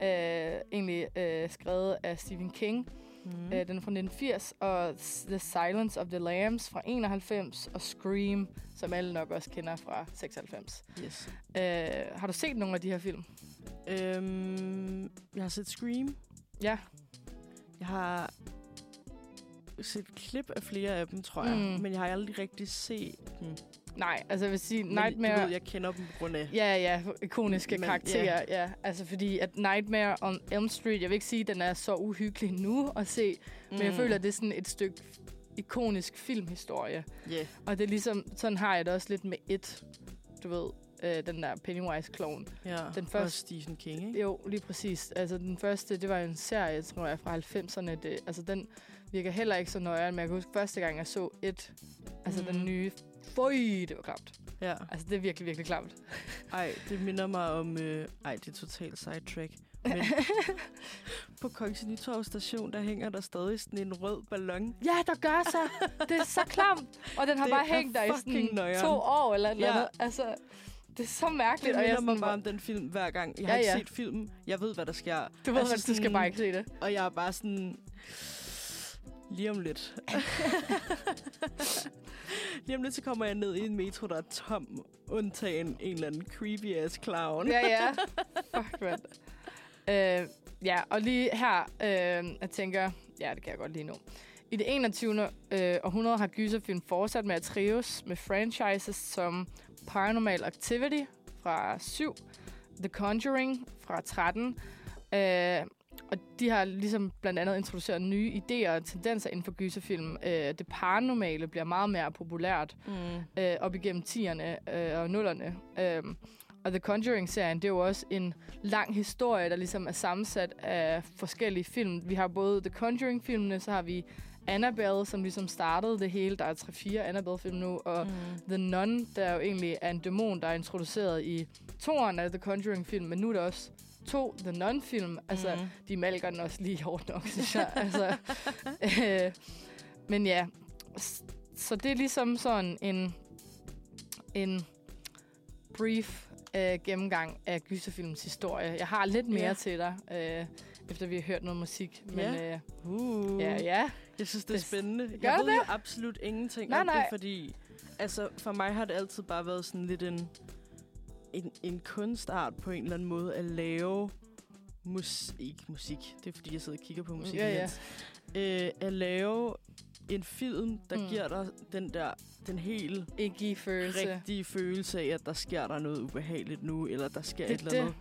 øh, egentlig øh, skrevet af Stephen King. Mm. Øh, den er fra 1980, og The Silence of the Lambs fra 91, og Scream, som alle nok også kender fra 96. Yes. Øh, har du set nogle af de her film? Øhm, jeg har set Scream. Ja. Jeg har set klip af flere af dem, tror jeg. Mm. Men jeg har aldrig rigtig set dem. Nej, altså jeg vil sige, Men Nightmare... Du ved, jeg kender dem på grund af... Ja, ja, ikoniske Men, karakterer, ja. ja. Altså fordi, at Nightmare on Elm Street, jeg vil ikke sige, at den er så uhyggelig nu at se, mm. men jeg føler, at det er sådan et stykke ikonisk filmhistorie. Yeah. Og det er ligesom, sådan har jeg det også lidt med et, du ved, øh, den der Pennywise-kloven. Ja, Den første- første Stephen King, ikke? Jo, lige præcis. Altså den første, det var en serie, tror jeg, fra 90'erne. Det, altså den virker heller ikke så nøjere, men jeg kan huske første gang, jeg så et, altså mm. den nye, Føj, det var klamt. Ja. Altså, det er virkelig, virkelig klamt. Ej, det minder mig om... Øh, ej, det er totalt sidetrack. Men på Kongens Nytorv station, der hænger der stadig sådan en rød ballon. Ja, der gør så. Det er så klamt. Og den har Det bare hængt der i sådan nøjeren. to år eller et eller Ja. andet. Altså, det er så Det mærkeligt. og jeg minder mig sådan, bare om den film hver gang. Jeg har Ja, ikke ja. set filmen. Jeg ved, hvad der sker. du ved, altså altså, du skal sådan- bare ikke se det. Og jeg er bare sådan... Lige om lidt. Lige om lidt, så kommer jeg ned i en metro, der er tom, undtagen en eller anden creepy-ass clown. Ja, ja. Fuck, mand. Øh, ja, og lige her, øh, jeg tænker, ja, det kan jeg godt lige nu. I det 21. Øh, århundrede har gyserfilm fortsat med at trives med franchises som Paranormal Activity fra 7, The Conjuring fra 13, øh, og de har ligesom blandt andet introduceret nye idéer og tendenser inden for gyserfilm. Øh, det paranormale bliver meget mere populært Mm. øh, op igennem 10'erne øh, og 0'erne. Øh, og The Conjuring-serien, det er jo også en lang historie, der ligesom er sammensat af forskellige film. Vi har både The Conjuring-filmene, så har vi Annabelle, som ligesom startede det hele. Der er 3-4 Annabelle-film nu, og Mm. The Nun, der jo egentlig er en dæmon, der er introduceret i toeren af The Conjuring-film, men nu er der også to The Nun-film. Altså, Mm. de malker den også lige hårdt nok, synes jeg. altså, øh, men ja, så det er ligesom sådan en, en brief øh, gennemgang af gyserfilms historie. Jeg har lidt mere Ja. til dig, øh, efter vi har hørt noget musik. Men Ja. øh, Uh. ja, ja. Jeg synes, det er Det- spændende. Gør jeg det ved jo absolut ingenting Nej, om nej. det, fordi altså, for mig har det altid bare været sådan lidt en, en, en kunstart på en eller anden måde at lave mus ikke musik. Det er fordi, jeg sidder og kigger på musik. Ja, ja. Øh, at lave en film, der Mm. giver dig den der den helt Ikke følelse. rigtige følelse af, at der sker der noget ubehageligt nu, eller der sker Det et eller det. andet.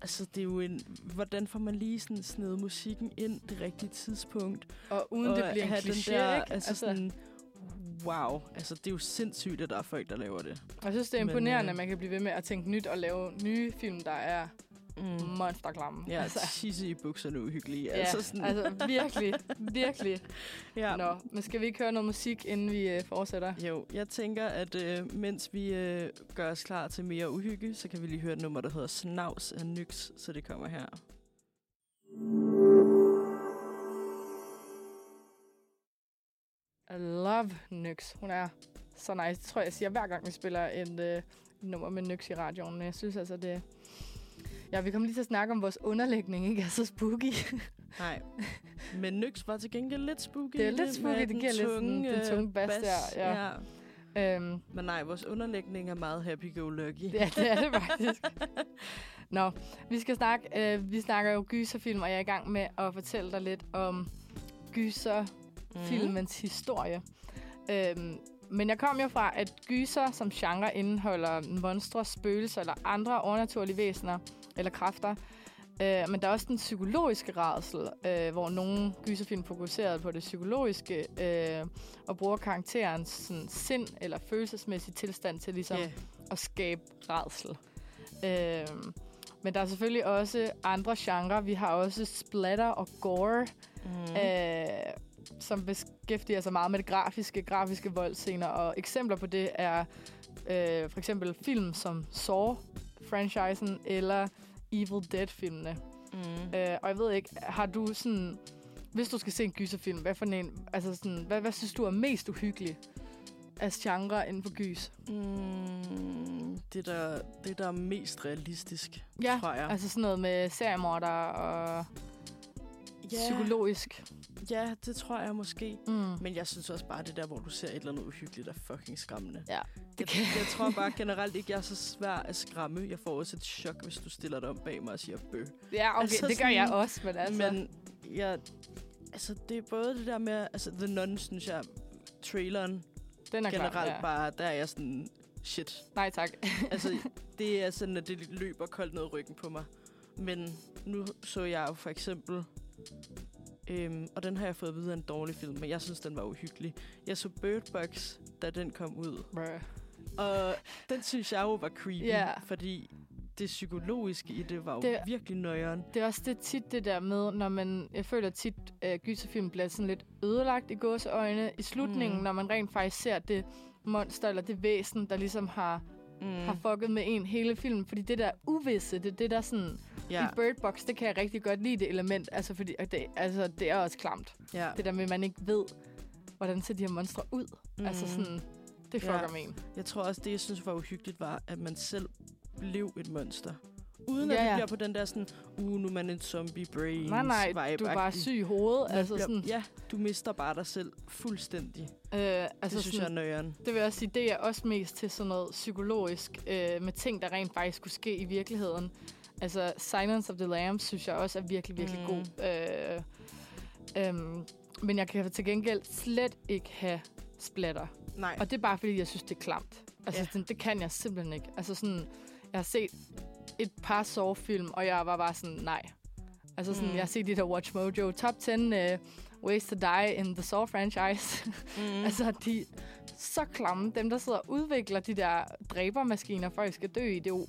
Altså, det er jo en... Hvordan får man lige sådan snedet musikken ind det rigtige tidspunkt? Og uden og det bliver en kliché, den der, ikke? Altså, altså sådan, wow. Altså, det er jo sindssygt, at der er folk, der laver det. jeg synes, det er men, imponerende, øh, at man kan blive ved med at tænke nyt og lave nye film, der er Mm. monsterklamme. Ja, altså, tisse i bukserne uhyggelige. ja, altså, sådan, altså virkelig, virkelig. ja. Nå, men skal vi ikke høre noget musik, inden vi øh, fortsætter? Jo, jeg tænker, at øh, mens vi øh, gør os klar til mere uhygge, så kan vi lige høre et nummer, der hedder Snavs af Nyx, så det kommer her. I love Nyx. Hun er så nice. Det tror jeg, jeg siger hver gang, vi spiller et øh, nummer med Nyx i radioen. Men jeg synes altså, det... Ja, vi kommer lige til at snakke om vores underlægning, ikke er så spooky. Nej. Men Nyx var til gengæld lidt spooky. Det er i lidt spooky, det giver lidt sådan den tunge bas der, ja. ja. øhm, Men nej, vores underlægning er meget happy-go-lucky. ja, det er det faktisk. Nå, vi skal snakke, øh, vi snakker jo gyserfilm, og jeg er i gang med at fortælle dig lidt om gyserfilmens historie. Øhm, men jeg kom jo fra, at gyser som genre indeholder monstre, spøgelser eller andre overnaturlige væsener eller kræfter. Øh, men der er også den psykologiske rædsel, øh, hvor nogle gyserfilm fokuserer på det psykologiske øh, og bruger karakterens sådan, sind eller følelsesmæssige tilstand til ligesom Ja. at skabe rædsel. Øh, men der er selvfølgelig også andre genrer. Vi har også splatter og gore, Mm. øh, som beskæftiger sig meget med det grafiske, grafiske voldscener. Og eksempler på det er øh, for eksempel film som Saw-franchisen eller Evil Dead-filmene. Mm. Øh, og jeg ved ikke, har du sådan... Hvis du skal se en gyserfilm, hvad for en... Altså sådan, hvad, hvad synes du er mest uhyggelig af genre inden for gys? Mm, det, der, det, der er mest realistisk, Ja, tror jeg. altså sådan noget med seriemorder og ja, psykologisk. Ja, det tror jeg måske. Mm. Men jeg synes også bare, det der, hvor du ser et eller andet uhyggeligt, er fucking skræmmende. Ja, Jeg, jeg tror bare generelt ikke, jeg er så svær at skræmme. Jeg får også et chok, hvis du stiller dig om bag mig og siger bø. Ja, okay, Altså det gør jeg sådan- også, men altså... Men jeg, altså, det er både det der med, altså The Nun, synes jeg, traileren den er generelt klar, ja. bare, der er jeg sådan, shit. Nej, tak. Altså, det er sådan, at det løber koldt ned ryggen på mig. Men nu så jeg jo for eksempel, øhm, og den har jeg fået at vide er en dårlig film, men jeg synes, den var uhyggelig. Jeg så Bird Box, da den kom ud. Bruh. Og den synes jeg jo var creepy, Ja. fordi det psykologiske i det var jo det... virkelig nøjeren. Det er også det tit det der med, når man... Jeg føler tit, at gyserfilm bliver sådan lidt ødelagt i gåseøjne i slutningen, Mm. når man rent faktisk ser det monster eller det væsen, der ligesom har, mm. har fucket med en hele filmen. Fordi det der uvisse, det det der sådan... Ja. I Bird Box, det kan jeg rigtig godt lide, det element. Altså, fordi det, altså, det er også klamt. ja. Det der med, at man ikke ved, hvordan ser de her monstre ud. Mm. Altså sådan... Det fucker Ja. med en. Jeg tror også, det jeg synes var uhyggeligt, var, at man selv blev et monster. Uden Ja, at det ja. bliver på den der sådan, uh, nu er man en zombie brain Nej, nej, vibe du er bare syg i hovedet. Altså bliver, sådan, Ja, du mister bare dig selv fuldstændig. øh, Altså det synes sådan, jeg er nøjeren. Det vil jeg også sige, det er også mest til sådan noget psykologisk, øh, med ting, der rent faktisk kunne ske i virkeligheden. Altså, Silence of the Lambs synes jeg også er virkelig, virkelig Mm. god. Øh, øhm, men jeg kan til gengæld slet ikke have splatter. Nej. Og det er bare, fordi jeg synes, det er klamt. Altså, Ja. sådan, det kan jeg simpelthen ikke. Altså, sådan, jeg har set et par Saw-film, og jeg var bare sådan, nej. Altså, sådan, Mm. jeg har set de der Watch Mojo Top 10 uh, Ways to Die in the Saw-franchise. Mm. Altså, de så klamme. Dem, der sidder og udvikler de der dræbermaskiner, folk skal dø i, det er jo...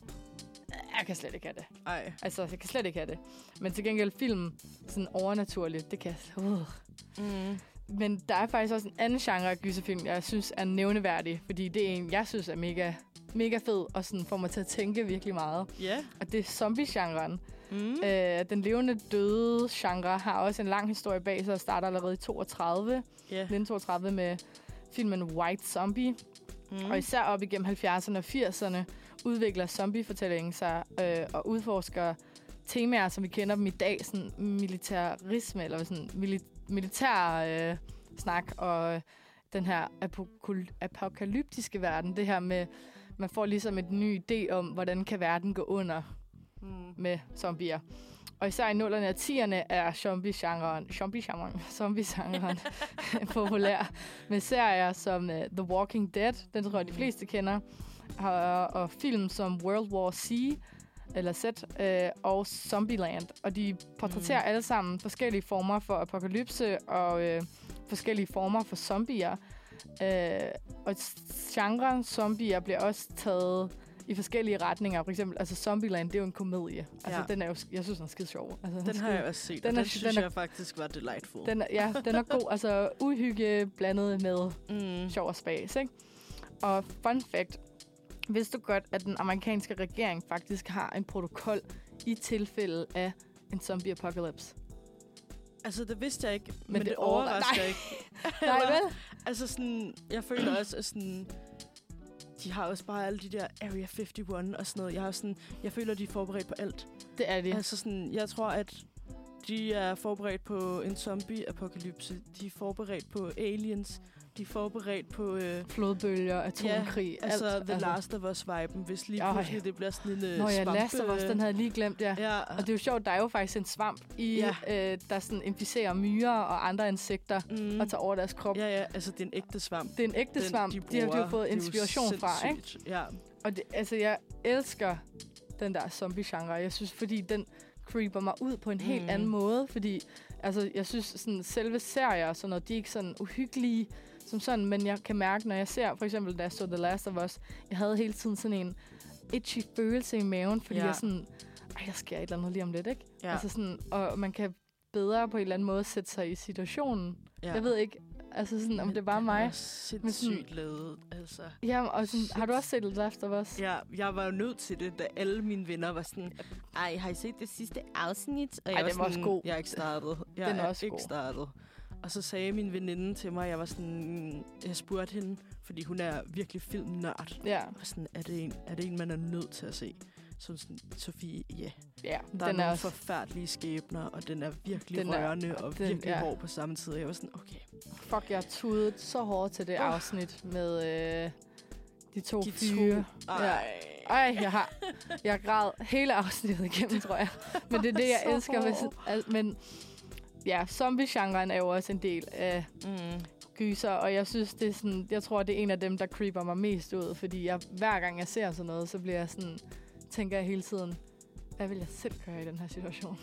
Jeg kan slet ikke have det. Ej. Altså, jeg kan slet ikke have det. Men til gengæld film, sådan overnaturligt, det kan jeg... Uh. Mm. Men der er faktisk også en anden genre af gyserfilm, jeg synes er nævneværdig. Fordi det er en, jeg synes er mega, mega fed, og sådan får mig til at tænke virkelig meget. Ja. Og det er zombie-genren. Mm. Øh, den levende døde genre har også en lang historie bag sig og starter allerede i 32, Ja. 1932 med filmen White Zombie. Mm. Og især op igennem 70'erne og 80'erne udvikler zombiefortællingen sig øh, og udforsker temaer, som vi kender dem i dag, sådan militarisme, eller sådan mili- militær øh, snak, og øh, den her apokul- apokalyptiske verden, det her med, man får ligesom et ny idé om, hvordan kan verden gå under Mm. med zombier. Og især i 0'erne og 10'erne er zombie-genren, zombie-genren, zombie-genren populær med serier som uh, The Walking Dead, den tror jeg de fleste kender, og, og film som World War C, eller Z, øh, og Zombieland. Og de portrætterer Mm. alle sammen forskellige former for apokalypse og øh, forskellige former for zombier. Øh, og genren zombier bliver også taget i forskellige retninger. For eksempel, altså Zombieland, det er jo en komedie. Altså, Ja. den er jo, jeg synes, den er skide sjov. Altså, Den er har jeg også set, den den, er- den synes den er- jeg faktisk var delightful. Den er, ja, den er god. Altså, uhygge blandet med mm. sjov og spas, ikke? Og fun fact. Vidste du godt, at den amerikanske regering faktisk har en protokol i tilfælde af en zombie apocalypse? Altså, det vidste jeg ikke, men, Men det det, overra- overrasker ikke. Nej, vel? Altså sådan, jeg føler også, at sådan, de har også bare alle de der Area 51 og sådan noget. Jeg, har sådan, jeg føler, de er forberedt på alt. Det er det. Altså sådan, jeg tror, at de er forberedt på en zombie-apokalypse. De er forberedt på aliens. De er forberedt på... Øh, Flodbølger, atomkrig, ja, altså alt. The Last of Us-viben, hvis lige Ej. pludselig det bliver sådan en øh, Nå ja, svampe... Last of Us, den havde jeg lige glemt, ja. Ja, Og det er jo sjovt, der er jo faktisk en svamp, i, Ja. øh, der sådan inficerer myrer og andre insekter mm, og tager over deres krop. ja, ja, altså det er en ægte svamp. Det er en ægte Den, svamp. De, har de bruger. jo fået Det er jo inspiration fra, ikke? Ja, Og det, altså, jeg elsker den der zombie-genre. Jeg synes, fordi den creeper mig ud på en helt Mm. anden måde. Fordi altså, jeg synes, sådan, selve serier og sådan noget, de er ikke sådan uhyggelige som sådan. Men jeg kan mærke, når jeg ser, for eksempel da jeg så The Last of Us, jeg havde hele tiden sådan en itchy følelse i maven, fordi Ja. jeg sådan, ej, der sker et eller andet lige om lidt, ikke? ja, Altså sådan, og man kan bedre på en eller anden måde sætte sig i situationen. ja. Jeg ved ikke, altså sådan, om Men det er bare mig. er sindssygt lavet, altså. Ja, og sådan, har du også set The Last of Us? Ja, jeg var jo nødt til det, da alle mine venner var sådan, ej, har I set det sidste afsnit? Og Ej, jeg var den var også sådan, god. Jeg er ikke startet. Jeg Den er er også ikke god. startet. Og så sagde min veninde til mig, jeg var sådan, jeg spurgte hende, fordi hun er virkelig filmnørd. Ja, var sådan, er det, en, er det en, man er nødt til at se? Så sådan, Sofie, ja. ja. Der er den nogle er også, forfærdelige skæbner, og den er virkelig Den er- rørende er, og den- virkelig ja. hård på samme tid. Og jeg var sådan, okay. fuck, jeg tudet så hårdt til det Åh. afsnit med øh, de to De fyre. to. Ja. Ej. Ej, jeg har jeg græd hele afsnittet igennem, tror jeg. Men det er det, jeg elsker. Ved, men ja, zombie-genren er jo også en del af Mm. gyser, og jeg synes, det er sådan, jeg tror, det er en af dem, der creeper mig mest ud, fordi jeg, hver gang jeg ser sådan noget, så bliver jeg sådan, tænker jeg hele tiden, hvad vil jeg selv gøre i den her situation?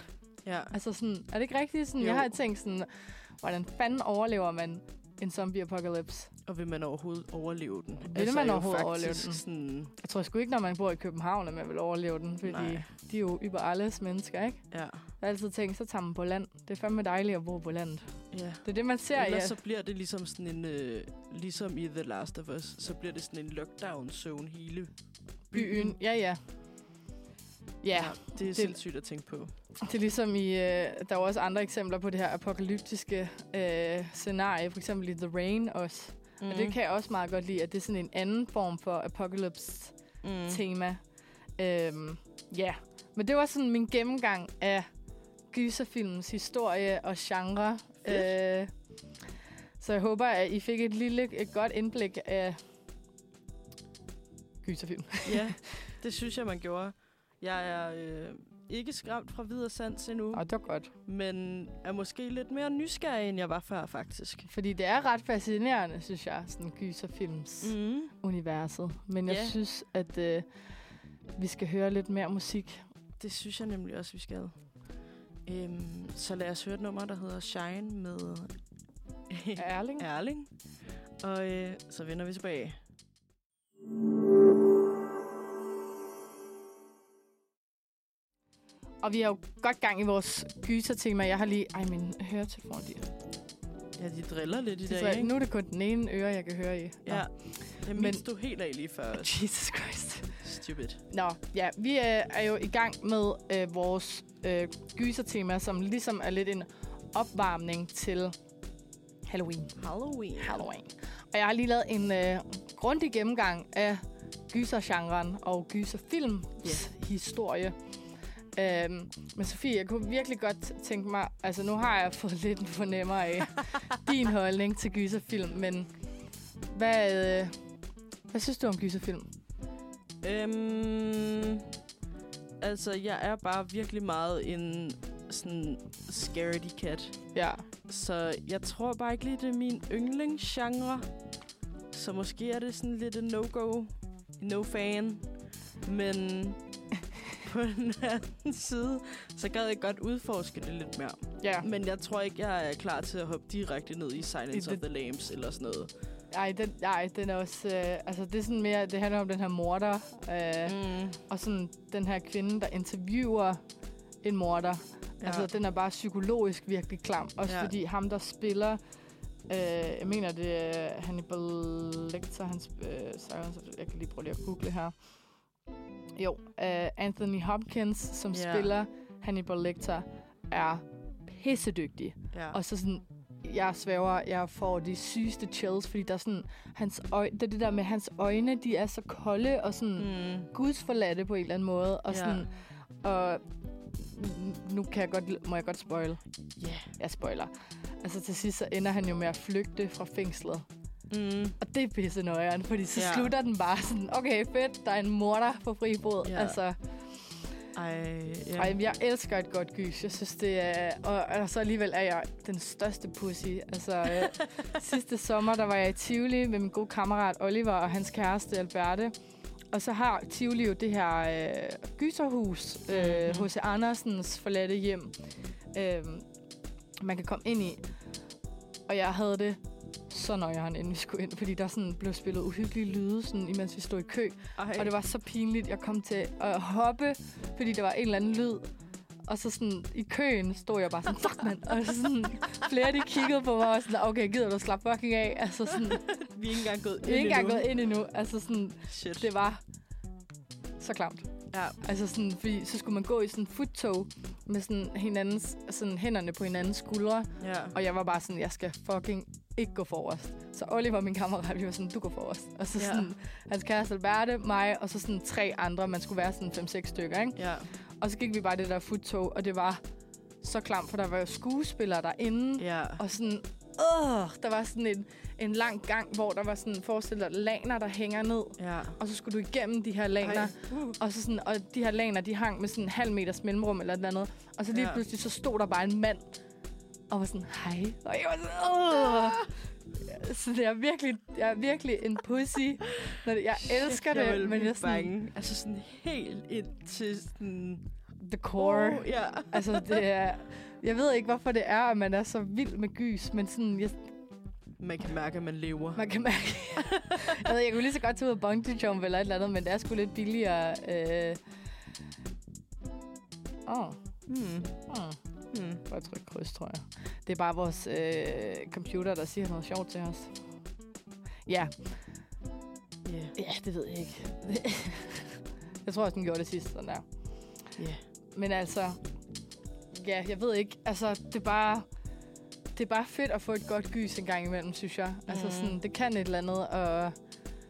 Ja. Altså sådan, er det ikke rigtigt? Sådan, Jo. jeg har tænkt sådan, hvordan fanden overlever man en zombie-apocalypse? Og vil man overhovedet overleve den? Altså, Vil man er jo overhovedet overleve den? Sådan, Jeg tror sgu ikke, når man bor i København, at man vil overleve den, fordi Nej. de er jo über alles mennesker, ikke? ja. Jeg har altid tænkt, så tager man på land. Det er fandme dejligt at bo på landet. ja. Det er det, man ser Ellers ja. så bliver det ligesom sådan en, øh, ligesom i The Last of Us, så bliver det sådan en lockdown zone hele byen. Ja, ja. Ja, det er sindssygt at tænke på. det er ligesom i... Øh, der er også andre eksempler på det her apokalyptiske øh, scenarie, for eksempel i The Rain også. Mm. Og det kan jeg også meget godt lide, at det er sådan en anden form for apocalypse-tema. mm. Øhm, ja, men det var sådan min gennemgang af gyserfilmens historie og genre. Fedt. Øh, så jeg håber, at I fik et lille, et godt indblik af gyserfilm. ja, det synes jeg, man gjorde. Jeg er øh, ikke skræmt fra videre sans endnu, Og det var godt. men er måske lidt mere nysgerrig, end jeg var før, faktisk. Fordi det er ret fascinerende, synes jeg, sådan gyserfilms mm. Universet. Men jeg Ja. synes, at øh, vi skal høre lidt mere musik. Det synes jeg nemlig også, vi skal. Øhm, så lad os høre et nummer, der hedder Shine med Erling? Erling. Og øh, så vender vi tilbage. Og vi er jo godt gang i vores gyser-tema. Jeg har lige... Ej, min høretelefon, de, Ja, de driller lidt i de dag, tror, ikke? nu er det kun den ene øre, jeg kan høre i. Nå. Ja, det Men- du helt af lige før. Jesus Christ. Stupid. Nå, ja, vi øh, er jo i gang med øh, vores øh, gyser-tema, som ligesom er lidt en opvarmning til Halloween. Halloween. Halloween. Og jeg har lige lavet en øh, grundig gennemgang af gysergenren og gyserfilms Ja. historie. Øhm, men Sofie, jeg kunne virkelig godt tænke mig... Altså, nu har jeg fået lidt en fornemmer af din holdning til gyserfilm, men hvad, øh, hvad synes du om gyserfilm? Øhm, altså, jeg er bare virkelig meget en sådan scaredy cat. Ja. Så jeg tror bare ikke lige, det er min yndlingsgenre. Så måske er det sådan lidt en no-go, no-fan. Men på den anden side, så gad jeg godt udforske det lidt mere. Ja. Men jeg tror ikke, jeg er klar til at hoppe direkte ned i Silence I of det- the Lambs eller sådan noget. Ej, den, ej, den er også... Øh, altså, det er sådan mere... Det handler om den her morder, øh, mm. Og sådan den her kvinde, der interviewer en morder. Ja. Altså, den er bare psykologisk virkelig klam. Også Ja. fordi ham, der spiller... Øh, jeg mener, det er Hannibal Lecter, hans... Øh, Silence of- jeg kan lige prøve lige at google her. Jo, øh, Anthony Hopkins, som Ja. spiller Hannibal Lecter, er pissedygtig. ja. Og så sådan, jeg svæver, jeg får de sygeste chills, fordi der er sådan, hans øje, det, det der med, hans øjne, de er så kolde og sådan mm. gudsforladte på en eller anden måde. Og, Ja. sådan, og nu kan jeg godt, må jeg godt spoil. Ja. Jeg spoiler. Altså til sidst, så ender han jo med at flygte fra fængslet. Mm. Og det er pisse nøjeren, fordi så Ja. slutter den bare sådan, okay, fedt, der er en morder på fri fod. Ja. Altså, Ej, ja. ej, jeg elsker et godt gys. Jeg synes, det er... Og, og så alligevel er jeg den største pussy. Altså, øh, sidste sommer, der var jeg i Tivoli med min gode kammerat Oliver og hans kæreste Alberte. Og så har Tivoli jo det her øh, gyserhus, øh, Mhm. H.C. Andersens forladte hjem, øh, man kan komme ind i. Og jeg havde det så nøjeren, inden vi skulle ind, fordi der sådan blev spillet uhyggelige lyde, sådan, imens vi stod i kø. Ej. Og det var så pinligt, jeg kom til at hoppe, fordi der var en eller anden lyd. Og så sådan, i køen stod jeg bare sådan, fuck mand. Og så sådan, flere de kiggede på mig og sådan, okay, gider du slappe fucking af? Altså sådan, Vi er ikke engang gået vi er ikke engang gået ind endnu. Altså sådan, Shit. det var så klamt. Ja. Altså sådan, fordi så skulle man gå i sådan en futtog med sådan hinandens, sådan hænderne på hinandens skuldre. Ja. Og jeg var bare sådan, jeg skal fucking ikke gå forrest. Så Oliver, min kammerat, vi var sådan, du går forrest. Og så Ja. sådan, hans kæreste Alberte, mig, og så sådan tre andre. Man skulle være sådan 5-6 stykker, ikke? Ja. Og så gik vi bare det der futtog, og det var så klamt, for der var jo skuespillere derinde. Ja. Og sådan, åh, der var sådan en, en lang gang, hvor der var sådan, forestil dig, laner, der hænger ned. Ja. Og så skulle du igennem de her laner. Ej. Uh. Og, så sådan, og de her laner, de hang med sådan en halv meters mellemrum eller et eller andet. Og så lige ja. pludselig, så stod der bare en mand, og var sådan, hej. Og jeg var sådan, åh. Så det er virkelig, jeg er virkelig en pussy. Når det, jeg elsker jeg det, men jeg er sådan, bange. Altså sådan helt ind til sådan... the core. Oh, ja. Altså, det er... Jeg ved ikke, hvorfor det er, at man er så vild med gys, men sådan, jeg, Man kan mærke, at man lever. man kan mærke... jeg, ved, jeg kunne lige så godt tage ud og bungee jump eller et eller andet, men det er sgu lidt billigere. Øh... Åh, Hmm. oh. Hmm. Bare tryk kryds, tror jeg. Det er bare vores øh, computer, der siger noget sjovt til os. Ja, Yeah. ja, det ved jeg ikke. jeg tror også, den gjorde det sidst, sådan der. Yeah. Men altså, ja, jeg ved ikke. Altså, det er bare... Det er bare fedt at få et godt gys en gang imellem, synes jeg. Altså, Mhm. sådan, det kan et eller andet at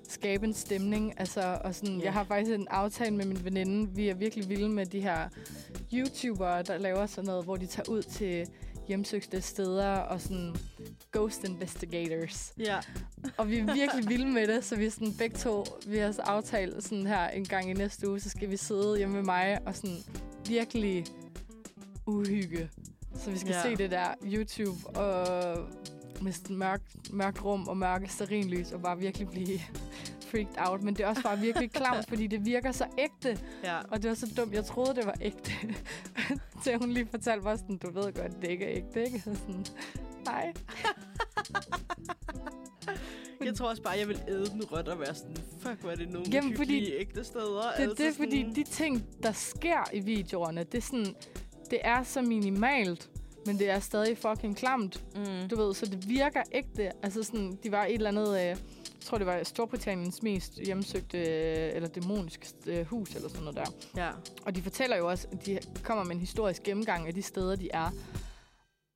skabe en stemning. Altså, og sådan, Ja. Jeg har faktisk en aftale med min veninde. Vi er virkelig vilde med de her YouTubere, der laver sådan noget, hvor de tager ud til hjemsøgte steder og sådan ghost investigators. Ja. Og vi er virkelig vilde med det, så vi sådan begge to, vi har så aftalt sådan her en gang i næste uge, så skal vi sidde hjemme med mig og sådan virkelig uhygge. Så vi skal ja. se det der YouTube og med sådan mørkt, mørkt rum og mørke sterinlys og bare virkelig blive freaked out. Men det er også bare virkelig klamt, fordi det virker så ægte. Ja. Og det var så dumt. Jeg troede, det var ægte. Til hun lige fortalte mig sådan, du ved godt, det ikke er ægte, ikke? Så sådan, nej. Jeg tror også bare, jeg vil æde den rødt og være sådan, fuck, hvor er det nogle Jamen, fordi- ægte steder. Det er altså det, fordi sådan- de ting, der sker i videoerne, det er, sådan, det er så minimalt, men det er stadig fucking klamt. Mm. Du ved, så det virker ægte. Altså sådan, de var et eller andet, øh, jeg tror det var Storbritanniens mest hjemsøgte, øh, eller dæmoniske øh, hus, eller sådan noget der. Ja. Og de fortæller jo også, at de kommer med en historisk gennemgang af de steder, de er.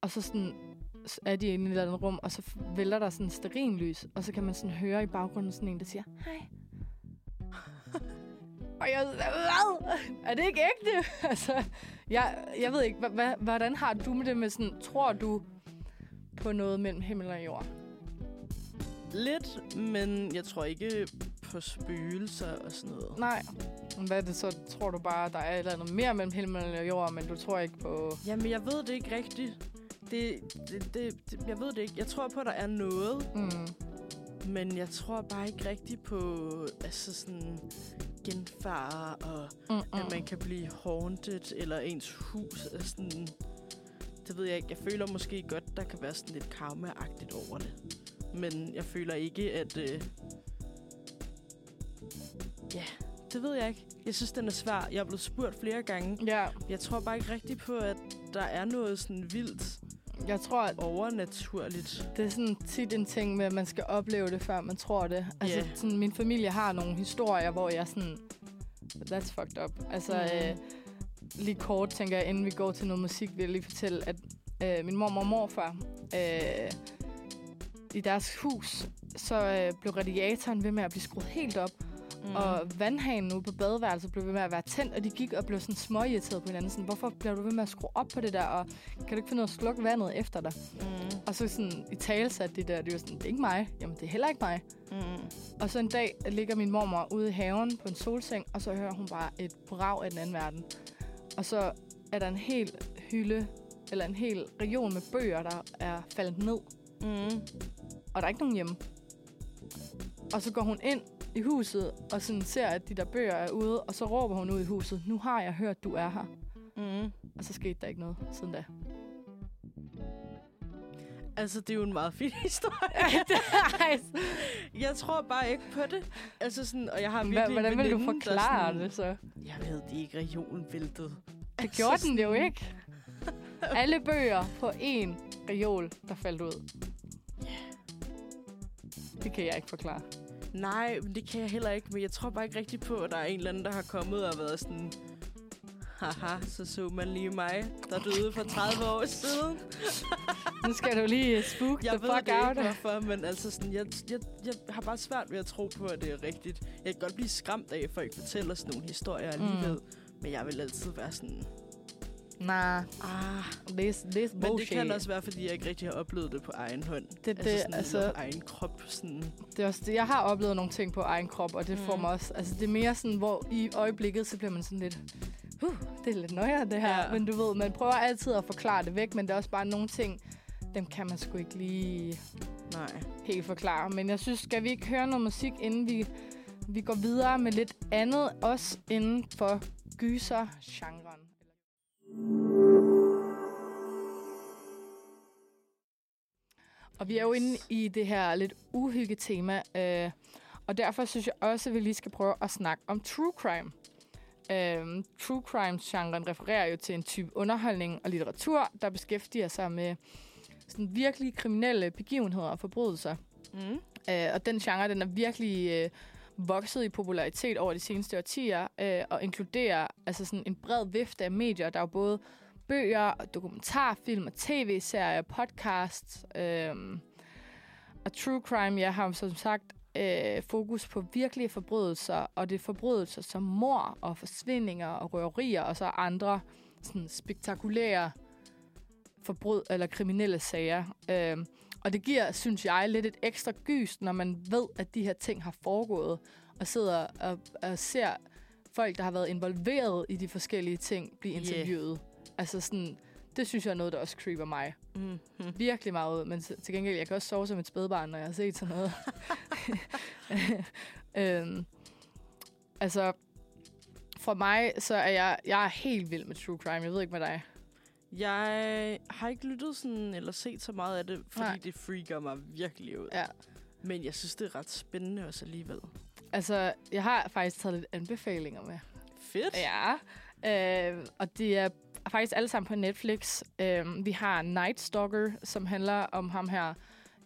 Og så sådan, er de inde i et eller andet rum, og så vælter der sådan sterinlys, og så kan man sådan høre i baggrunden sådan en, der siger, hej. Og jeg sådan, hvad? Er det ikke ægte? altså, jeg, jeg ved ikke, hvordan har du med det med sådan, tror du på noget mellem himmel og jord? Lidt, men jeg tror ikke på spøgelser og sådan noget. Nej. Hvad er det så? Tror du bare, der er et eller andet mere mellem himmel og jord, men du tror ikke på... Jamen, jeg ved det ikke rigtigt. Det, det, det, det, jeg ved det ikke. Jeg tror på, at der er noget, Mm. men jeg tror bare ikke rigtigt på altså sådan genfare og Mm, mm. at man kan blive haunted, eller ens hus er sådan... Det ved jeg ikke. Jeg føler måske godt, der kan være sådan lidt karma-agtigt over det. Men jeg føler ikke, at... Øh... Ja, det ved jeg ikke. Jeg synes, den er svær. Jeg er blevet spurgt flere gange. Ja, Jeg tror bare ikke rigtigt på, at der er noget sådan vildt jeg tror, at overnaturligt. det er sådan tit en ting med, at man skal opleve det, før man tror det. Altså, Ja. sådan, min familie har nogle historier, hvor jeg sådan... That's fucked up. Altså, Mm. øh, lige kort, tænker jeg, inden vi går til noget musik, vil jeg lige fortælle, at øh, min mormor og morfar, øh, i deres hus, så øh, blev radiatoren ved med at blive skruet helt op. Mm. Og vandhanen ude på badeværelset blev ved med at være tændt, og de gik og blev sådan småirriteret på hinanden. Sådan, hvorfor bliver du ved med at skrue op på det der, og kan du ikke finde ud af at slukke vandet efter dig? Mm. Og så sådan i tale satte de der, det var sådan, det er ikke mig. Jamen, det er heller ikke mig. Mm. Og så en dag ligger min mormor ude i haven på en solseng, og så hører hun bare et brag af den anden verden. Og så er der en hel hylde, eller en hel region med bøger, der er faldet ned. Mm. Og der er ikke nogen hjemme. Og så går hun ind i huset, og sådan ser, at de der bøger er ude, og så råber hun ud i huset, nu har jeg hørt, du er her. Mm. Og så skete der ikke noget siden da. Altså, det er jo en meget fin historie. Ej, Jeg tror bare ikke på det. Altså sådan, og jeg har virkelig Hvordan vil du forklare sådan, det så? Jeg ved det ikke, regionen væltede. Det gjorde den jo ikke. Alle bøger på én reol, der faldt ud. Det kan jeg ikke forklare. Nej, men det kan jeg heller ikke. Men jeg tror bare ikke rigtig på, at der er en eller anden, der har kommet og været sådan... Haha, så så man lige mig, der døde for 30 år siden. Nu skal du lige spook Jeg the ved fuck out. ikke, hvorfor, men altså sådan, jeg, jeg, jeg har bare svært ved at tro på, at det er rigtigt. Jeg kan godt blive skræmt af, at folk fortæller sådan nogle historier alligevel. Mm. Men jeg vil altid være sådan, Nah, ah. this, this Men det bullshit. kan også være, fordi jeg ikke rigtig har oplevet det på egen hånd. det, altså det, sådan altså, på egen krop. Sådan. det er også det. Jeg har oplevet nogle ting på egen krop, og det får Mm. mig også... Altså, det er mere sådan, hvor i øjeblikket, så bliver man sådan lidt... Uh, det er lidt nøjere, det her. Ja. Men du ved, man prøver altid at forklare det væk, men der er også bare nogle ting, dem kan man sgu ikke lige Nej. helt forklare. Men jeg synes, skal vi ikke høre noget musik, inden vi, vi går videre med lidt andet, også inden for gyser-genren? Og vi er jo inde i det her lidt uhygge-tema, øh, og derfor synes jeg også, at vi lige skal prøve at snakke om true crime. Øh, true crime-genren refererer jo til en type underholdning og litteratur, der beskæftiger sig med sådan virkelig kriminelle begivenheder og forbrydelser. Mm. Øh, og den genre, den er virkelig øh, vokset i popularitet over de seneste årtier, øh, og inkluderer altså sådan en bred vifte af medier. Der er jo både bøger, dokumentarfilm, og tv-serier, podcasts. Øh, og true crime, jeg har som sagt øh, fokus på virkelige forbrydelser, og det er forbrydelser som mor og forsvindinger og røverier, og så andre sådan spektakulære forbryd eller kriminelle sager. Øh, og det giver, synes jeg, lidt et ekstra gys, når man ved, at de her ting har foregået, og sidder og, og ser folk, der har været involveret i de forskellige ting, blive interviewet. Yeah. Altså sådan, det synes jeg er noget, der også creeper mig Mm. Mm. virkelig meget ud. Men til til gengæld, jeg kan også sove som et spædbarn, når jeg har set sådan noget. øhm, altså, for mig, så er jeg, jeg er helt vild med true crime. Jeg ved ikke med dig. Jeg har ikke lyttet sådan, eller set så meget af det, fordi Nej. Det freaker mig virkelig ud. Ja. Men jeg synes, det er ret spændende også alligevel. Altså, jeg har faktisk taget lidt anbefalinger med. Fedt. Ja. Øh, og det er faktisk alle sammen på Netflix. Øh, vi har Night Stalker, som handler om ham her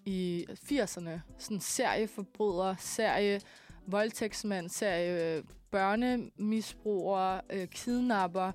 i 80'erne. Sådan serieforbryder, serie voldtægtsmand, serie øh, børnemisbruger, øh, kidnapper,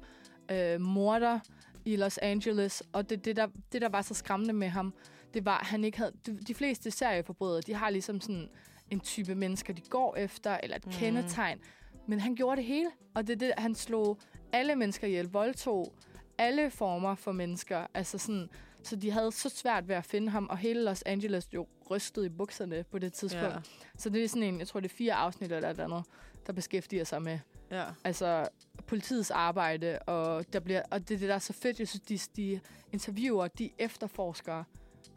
øh, morder i Los Angeles. Og det, det, der, det, der var så skræmmende med ham, det var, at han ikke havde... De, de fleste serieforbrydere, de har ligesom sådan en type mennesker, de går efter, eller et mm. kendetegn. Men han gjorde det hele, og det er det, han slog alle mennesker ihjel, voldtog alle former for mennesker. Altså sådan, så de havde så svært ved at finde ham, og hele Los Angeles jo rystede i bukserne på det tidspunkt. Ja. Ja. Så det er sådan en, jeg tror det er fire afsnit eller et andet, der beskæftiger sig med ja. altså politiets arbejde, og, der bliver, og det er det, der er så fedt. Jeg synes, de, de interviewer de efterforskere,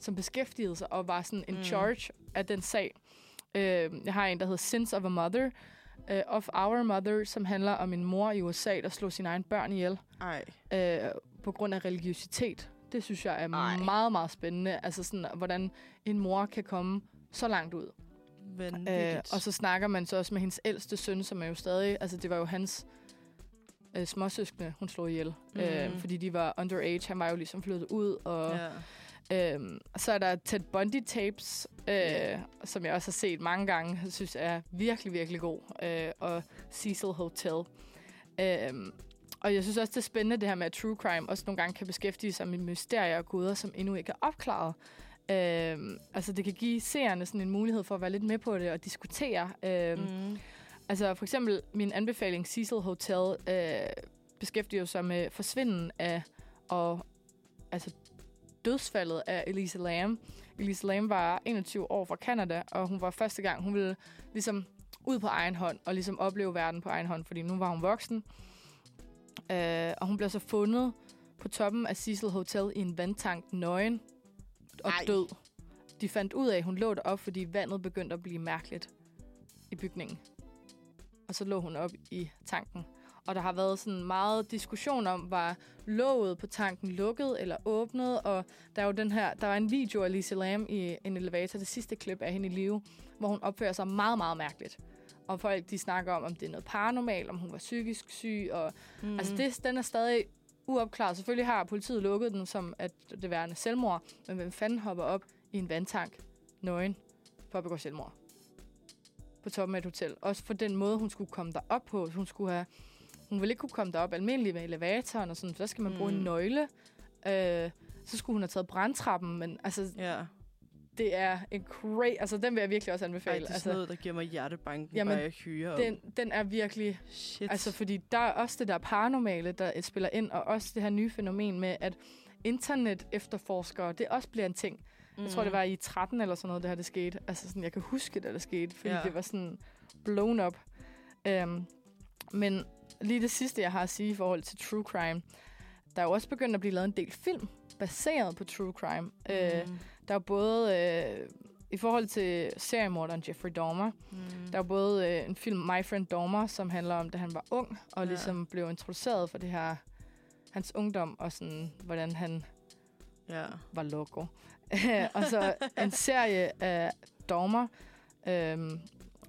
som beskæftigede sig og var sådan in Mm. charge af den sag. Øh, jeg har en, der hedder Sins of a Mother, uh, of Our Mother, som handler om en mor i USA, der slog sine egne børn ihjel Ej. øh, på grund af religiøsitet. Det synes jeg er Ej. Meget, meget spændende. Altså sådan, hvordan en mor kan komme så langt ud. Øh, og så snakker man så også med hendes ældste søn, som er jo stadig... Altså, det var jo hans øh, småsøskende, hun slog ihjel. Mm. Øh, fordi de var underage. Han var jo ligesom flyttet ud. Og, ja. øh, så er der Ted Bundy tapes, øh, som jeg også har set mange gange. Jeg synes er virkelig, virkelig god. Øh, og Cecil Hotel. Øh, og jeg synes også, det er spændende, det her med, at true crime også nogle gange kan beskæftige sig med mysterier og koder, som endnu ikke er opklaret. Øhm, altså, det kan give seerne sådan en mulighed for at være lidt med på det og diskutere. Øhm, mm. Altså for eksempel min anbefaling Cecil Hotel øh, beskæftiger sig med forsvinden af og altså dødsfaldet af Elisa Lam. Elisa Lam var 21 år fra Canada, og hun var første gang, hun ville ligesom ud på egen hånd og ligesom opleve verden på egen hånd, fordi nu var hun voksen. Øh, og hun blev så fundet på toppen af Cecil Hotel i en vandtank nøgen og Ej. død. De fandt ud af, at hun lå op, fordi vandet begyndte at blive mærkeligt i bygningen. Og så lå hun op i tanken. Og der har været sådan meget diskussion om, var låget på tanken lukket eller åbnet. Og der er jo den her, der var en video af Lisa Lam i en elevator, det sidste klip af hende i live, hvor hun opfører sig meget, meget mærkeligt. Og folk, de snakker om, om det er noget paranormalt, om hun var psykisk syg. Og, mm. Altså, det, den er stadig uopklaret. Selvfølgelig har politiet lukket den som, at det værende selvmord. Men hvem fanden hopper op i en vandtank, nøgen, for at begå selvmord? På toppen af et hotel. Også for den måde, hun skulle komme derop på. Hun skulle have... Hun ville ikke kunne komme derop almindeligt med elevatoren og sådan. Så skal man bruge Mm. en nøgle. Øh, så skulle hun have taget brandtrappen. Men altså, Ja. det er en crazy... Altså, den vil jeg virkelig også Ej, anbefale. det er altså, sådan noget, der giver mig hjertebanken, Jamen, bare jeg hyrer den, den er virkelig... Shit. Altså, fordi der er også det der paranormale, der spiller ind, og også det her nye fænomen med, at internet efterforskere, det også bliver en ting. Mm. Jeg tror, det var i 13 eller sådan noget, det her det skete. Altså, sådan, jeg kan huske, det skete, fordi Ja. det var sådan blown up. Um, men lige det sidste, jeg har at sige i forhold til true crime, der er jo også begyndt at blive lavet en del film, baseret på true crime. Mm. Uh, der er både... Øh, I forhold til seriemorderen Jeffrey Dahmer, mm. der er både øh, en film, My Friend Dahmer, som handler om, da han var ung, og ja. ligesom blev introduceret for det her, hans ungdom, og sådan, hvordan han Ja. var loco. og så en serie af Dahmer, øhm,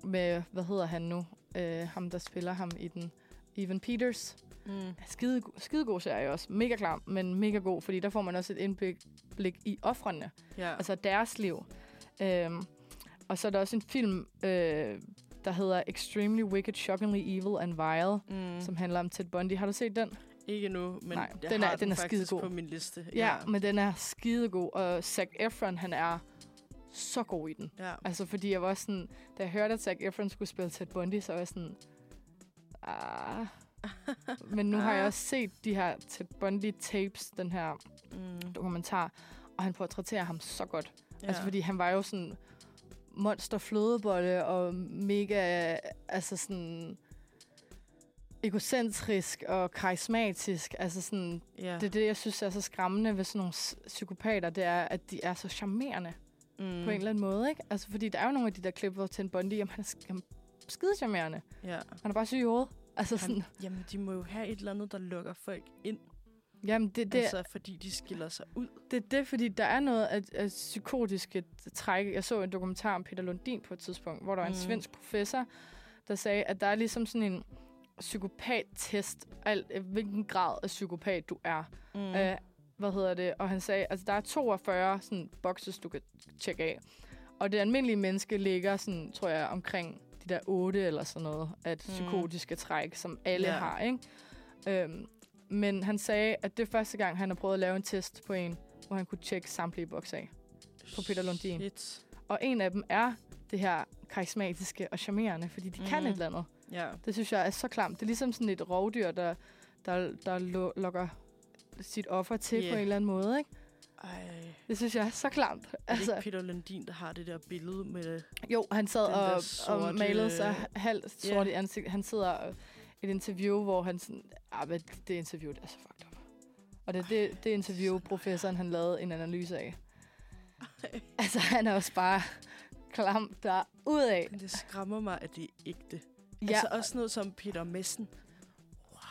med, hvad hedder han nu? Øh, ham, der spiller ham i den. Evan Peters. Mm. Skide, skide god serie også. Mega klam, men mega god, fordi der får man også et indblik blik i offrene Ja. altså deres liv. Øhm, og så er der også en film, øh, der hedder Extremely Wicked, Shockingly Evil and Vile, mm. som handler om Ted Bundy. Har du set den? Ikke nu, men Nej, jeg den har er- den er faktisk skidegod. på min liste. Ja, men den er skidegod, og Zac Efron, han er så god i den. ja. Altså, fordi jeg var sådan, da jeg hørte, at Zac Efron skulle spille Ted Bundy, så var jeg sådan, ah. Men nu har jeg Ah. også set de her Ted Bundy tapes, den her Mm. dokumentar, og han portrætterer ham så godt. ja. Altså, fordi han var jo sådan monster flødebolle og mega, altså sådan egocentrisk og karismatisk. Altså sådan, ja. det er det, jeg synes er så skræmmende ved sådan nogle psykopater, det er, at de er så charmerende mm. på en eller anden måde, ikke? Altså, fordi der er jo nogle af de der klip, hvor Ted Bundy, jamen, han er, er skide charmerende. Ja. Han er bare syg i hovedet. Altså sådan, Han, jamen, de må jo have et eller andet, der lukker folk ind. jamen, det, Det, det, altså, fordi de skiller sig ud. Det er det, fordi der er noget af, af psykotiske træk. Jeg så en dokumentar om Peter Lundin på et tidspunkt, hvor der var en Mm. svensk professor, der sagde, at der er ligesom sådan en psykopat-test, alt, øh, hvilken grad af psykopat du er. Mm. Øh, hvad hedder det? Og han sagde, altså der er 42 sådan, boxes, du kan tjekke af. Og det almindelige menneske ligger sådan, tror jeg, omkring de der 8 eller sådan noget, af Mm. psykotiske træk, som alle Ja. har, ikke? Øhm, men han sagde, at det er første gang, han har prøvet at lave en test på en, hvor han kunne tjekke samtlige bokser af. på Peter Lundin. Shit. Og en af dem er det her karismatiske og charmerende, fordi de mm. kan et eller andet. Ja. Det synes jeg er så klamt. Det er ligesom sådan et rovdyr, der, der, der lo- lokker sit offer til Ja. på en eller anden måde, ikke? Ej. Det synes jeg er så klamt. Er det Altså, ikke Peter Lundin, der har det der billede med... jo, han sad og, sorte- og malede sig halvt sort Ja. i ansigt. Han sidder og et interview, hvor han sådan... Ah, men det interview, det er så fucked up. Og det er det, det interview, professoren han lavede en analyse af. Ej. Altså, han er også bare klam der ud af. Det skræmmer mig, at det er ægte. Ja, Altså også noget som Peter Messen.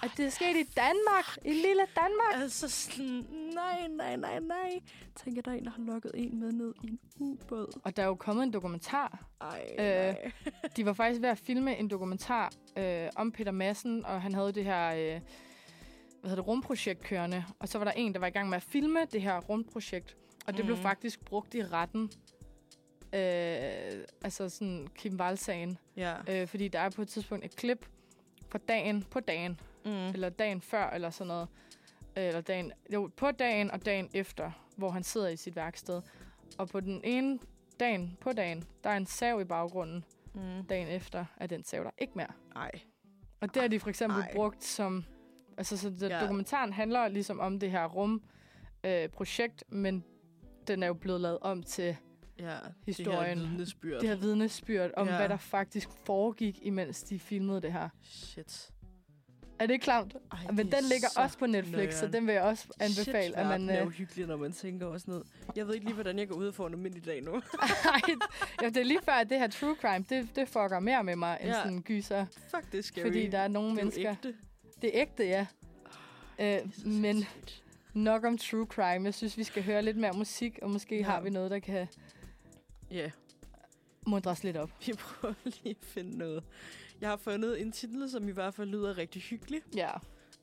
og det er sket i Danmark. I lille Danmark. Altså sådan, nej, nej, nej, nej. Tænker, der er en, der har lukket en med ned i en ubåd. Og der er jo kommet en dokumentar. Ej, Øh, nej. De var faktisk ved at filme en dokumentar øh, om Peter Madsen, og han havde det her øh, hvad hedder det, rumprojekt kørende. Og så var der en, der var i gang med at filme det her rumprojekt, og det mm. blev Mhm. faktisk brugt i retten. Øh, altså sådan Kim Wall-sagen. Ja. Øh, fordi der er på et tidspunkt et klip fra dagen på dagen, Mm. eller dagen før, eller sådan noget. Øh, Eller dagen, jo, på dagen og dagen efter, hvor han sidder i sit værksted. Og på den ene dagen på dagen, der er en sav i baggrunden, Mm. dagen efter, at den sav der ikke mere. Ej. Og det har de for eksempel Ej. brugt som... Altså, så det, ja. dokumentaren handler ligesom om det her rum øh, projekt, men den er jo blevet lavet om til Ja, Historien. Det her vidnesbyrd. det her vidnesbyrd om, Ja. hvad der faktisk foregik, imens de filmede det her. Shit. Er det klamt? Ej, Men det den er ligger så også på Netflix, så nøjeren. den vil jeg også anbefale, Shit, at man... verden er Øh, uhyggelig, når man tænker sådan noget. Jeg ved ikke lige, hvordan jeg går ud og får en almindelig dag nu. ej, ja, det er lige før, at det her true crime, det, det fucker mere med mig, end Ja. sådan en gyser. Fuck, det scary. Fordi der er nogle det er mennesker... ægte. Det er ægte, ja. Øh, Det er så men sindssygt. nok om true crime. Jeg synes, vi skal høre lidt mere musik, og måske ja. har vi noget, der kan Ja, mundre os lidt op. vi prøver lige at finde noget. Jeg har fundet en titel, som i hvert fald lyder rigtig hyggelig. Ja.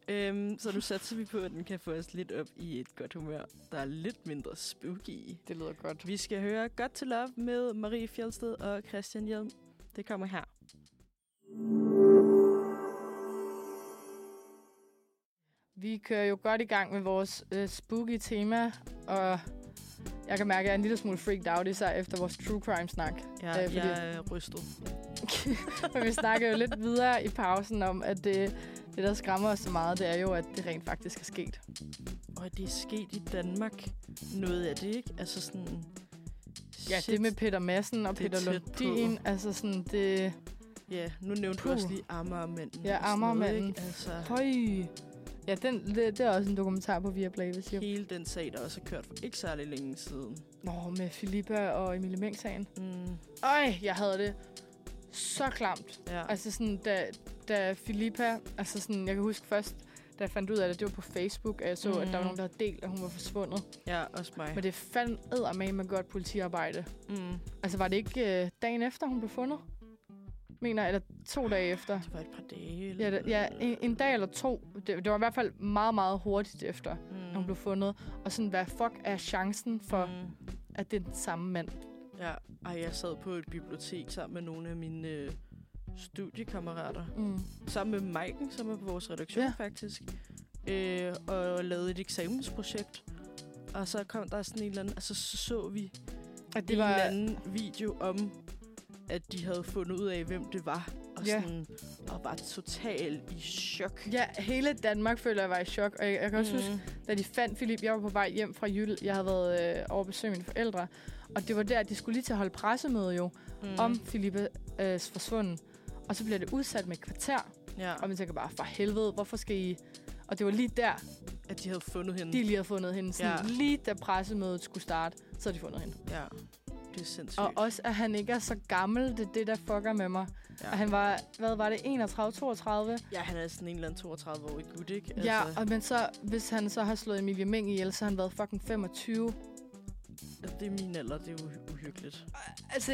Øhm, så nu satser vi på, at den kan få os lidt op i et godt humør, der er lidt mindre spooky. Det lyder godt. Vi skal høre Godt til Love med Marie Fjeldsted og Christian Hjelm. Det kommer her. Vi kører jo godt i gang med vores øh, spooky tema, og jeg kan mærke, at jeg er en lille smule freaked out, især efter vores true crime-snak. Ja, Øh, fordi- jeg er rystet. Men vi snakkede jo lidt videre i pausen om, at det, det, der skræmmer os så meget, det er jo, at det rent faktisk er sket. Og det er sket i Danmark. Noget af det, ikke? Altså sådan... Ja, shit. det med Peter Madsen og Det er Peter. Lundin, altså sådan, det... Ja, nu nævnte du også lige Amagermanden. Ja, Amagermanden. Altså, Høj. Ja, den, det, det er også en dokumentar på Viaplay, hvis jeg... hele den sag, der også er kørt for ikke særlig længe siden. Nå, med Filippa og Emilie Meng-sagen. Mm, Øj, jeg havde det så klamt. ja. Altså sådan, da, da Filippa... Altså sådan, jeg kan huske først, da jeg fandt ud af det, det var på Facebook, at jeg så, mm. at der var Mhm. nogen, der havde delt, at hun var forsvundet. ja, også mig. Men det fandt eddermame med godt politiarbejde. mm, Altså, var det ikke øh, dagen efter, hun blev fundet? Mener, eller to dage efter? det var et par dage. Ja, det, ja en, en dag eller to. Det, det var i hvert fald meget, meget hurtigt efter, mm. at hun blev fundet. Og sådan, hvad fuck er chancen for, mm. At det er den samme mand? Ja, ej, jeg sad på et bibliotek sammen med nogle af mine øh, studiekammerater. Mm. Sammen med Maiken, som er på vores redaktion Ja. faktisk. Øh, og lavede et eksamensprojekt. Og så kom der sådan en eller anden... Altså, så så vi At det en eller anden video om, at de havde fundet ud af, hvem det var. Og, Ja. sådan, og var totalt i chok. Ja, hele Danmark føler jeg var i chok. Og jeg, jeg kan også mm. huske, da de fandt Philip, jeg var på vej hjem fra Jyld. Jeg havde været øh, over at besøge mine forældre. Og det var der, at de skulle lige til at holde pressemøde jo, mm. om Philippe øh, forsvunden. Og så bliver det udsat med et kvarter. Ja, Og man tænker bare, for helvede, hvorfor skal I... Og det var lige der, at de havde fundet hende. de lige havde fundet hende. Sådan, ja. Lige da pressemødet skulle starte, så havde de fundet hende. Ja, det er sindssygt. Og også, at han ikke er så gammel, det er det, der fucker med mig. ja. Og han var, hvad var det, 31, 32? ja, han er sådan en eller anden 32-årig gut, ikke? Altså. Ja, og, men så, hvis han så har slået Emilie Meng ihjel, så har han været fucking 25. altså, det er min alder, det er uhy- uhyggeligt. Altså,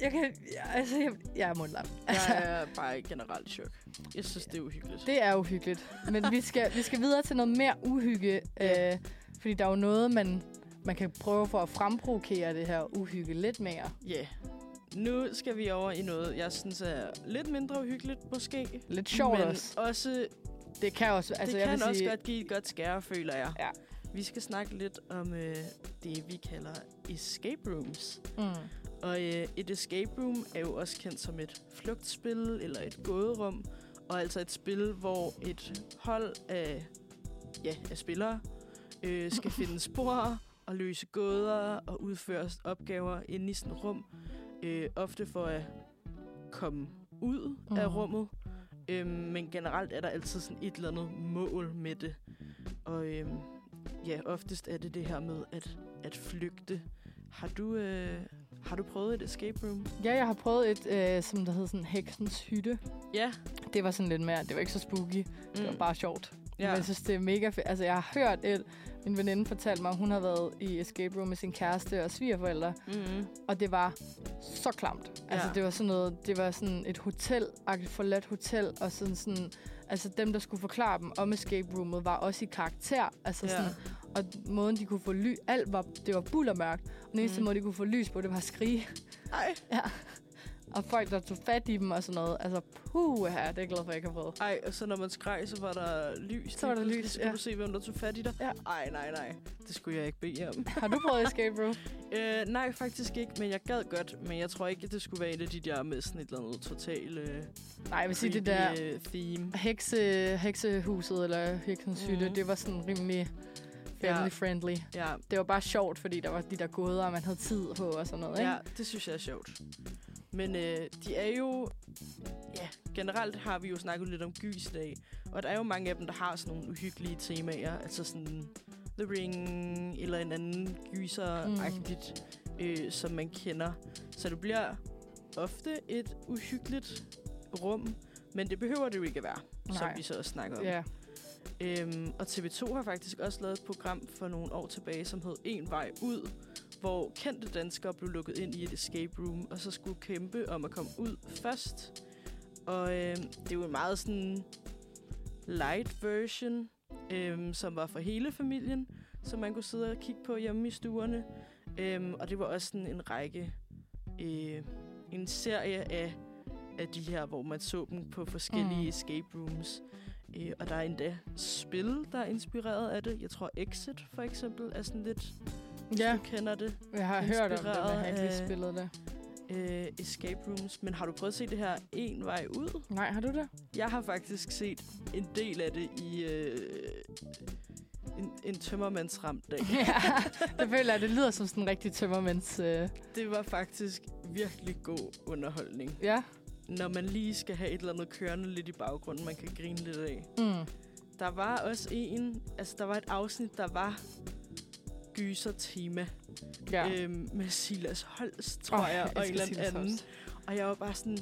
jeg kan... Jeg, altså, jeg, jeg er mundlam. Altså, Jeg er bare generelt i chok. Jeg synes, det er uhyggeligt. det er uhyggeligt. Men vi skal, vi skal videre til noget mere uhygge. Ja. Øh, fordi der er jo noget, man, man kan prøve for at fremprovokere det her uhygge lidt mere. Ja. Yeah. Nu skal vi over i noget, jeg synes er lidt mindre uhyggeligt, måske. Lidt sjovt men også. også, Det kan også... altså, det jeg kan også sige, godt give et godt skære, føler jeg. Ja. Vi skal snakke lidt om øh, det, vi kalder escape rooms. Mm. Og øh, et escape room er jo også kendt som et flugtspil eller et gåderum. Og altså et spil, hvor et hold af, ja, af spillere øh, skal finde spor og løse gåder og udføre opgaver inde i sådan et rum. Øh, ofte for at komme ud mm. af Mhm. rummet. Øhm, men generelt er der altid sådan et eller andet mål med det. Og øhm, ja, oftest er det det her med at, at flygte. Har du, øh, har du prøvet et escape room? Ja, jeg har prøvet et, øh, som der hed sådan Heksens Hytte. Ja. Det var sådan lidt mere... Det var ikke så spooky. Det var bare sjovt. Ja. ja. Men jeg synes, det er mega fedt. Altså, jeg har hørt et... Min veninde fortalte mig, at hun har været i escape room med sin kæreste og svigerforældre. Mm-hmm. Og det var så klamt. Altså, Ja. det var sådan noget... Det var sådan et hotel, et forladt hotel, og sådan sådan... Altså, dem, der skulle forklare dem om escape roomet, var også i karakter. Altså, Ja. sådan, og måden, de kunne få lys... Alt var... Det var bullermørkt. Og den eneste Mm. måde, de kunne få lys på, det var at skrige. Ej. Og folk, der tog fat i dem og sådan noget. Altså, puh, her, det er jeg glad for, at jeg ikke har prøvet. Ej, og så når man skreg, så var der lys. Så var der lys. Så kunne ja. du se, hvem der tog fat i dig. Ja. Ej, nej, nej. Det skulle jeg ikke bede om. Har du prøvet escape room? øh, nej, faktisk ikke, men jeg gad godt. Men jeg tror ikke, at det skulle være et af de der med sådan et eller andet totalt øh, Nej, jeg vil sige, det der øh, theme. hekse, heksehuset eller heksens hytte, Mhm. det var sådan rimelig family-friendly. Ja, Det var bare sjovt, fordi der var de der gåder, man havde tid på og sådan noget, ikke? ja, det synes jeg er sjovt. Men øh, de er jo... Ja, generelt har vi jo snakket lidt om gys i dag. Og der er jo mange af dem, der har sådan nogle uhyggelige temaer. Altså sådan The Ring eller en anden gyser-agtigt, mm. øh, som man kender. Så det bliver ofte et uhyggeligt rum. Men det behøver det jo ikke at være, Nej. som vi så også snakker om. Ja. Øhm, og TV2 har faktisk også lavet et program for nogle år tilbage, som hed En Vej Ud, hvor kendte danskere blev lukket ind i et escape room, og så skulle kæmpe om at komme ud først. Og øhm, det er jo en meget sådan light version, øhm, som var for hele familien, som man kunne sidde og kigge på hjemme i stuerne. Øhm, og det var også sådan en række, øh, en serie af, af de her, hvor man så dem på forskellige Mm. escape rooms. Øh, og der er endda spil, der er inspireret af det. Jeg tror Exit for eksempel er sådan lidt, Ja, du kender det, jeg har hørt om det, men jeg har ikke lige spillet det. øh, escape rooms. Men har du prøvet at se det her En Vej Ud? Nej, har du det? Jeg har faktisk set en del af det i øh, en, en tømmermandsramt dag. ja, det føler jeg, det lyder som sådan en rigtig tømmermænds... Øh, Det var faktisk virkelig god underholdning. ja. Når man lige skal have et eller andet kørende lidt i baggrunden, man kan grine lidt af. Mm. Der var også en, altså der var et afsnit, der var gyser-tema. Ja. Øhm, med Silas Holst, tror oh, jeg, og en eller anden. Og jeg var bare sådan,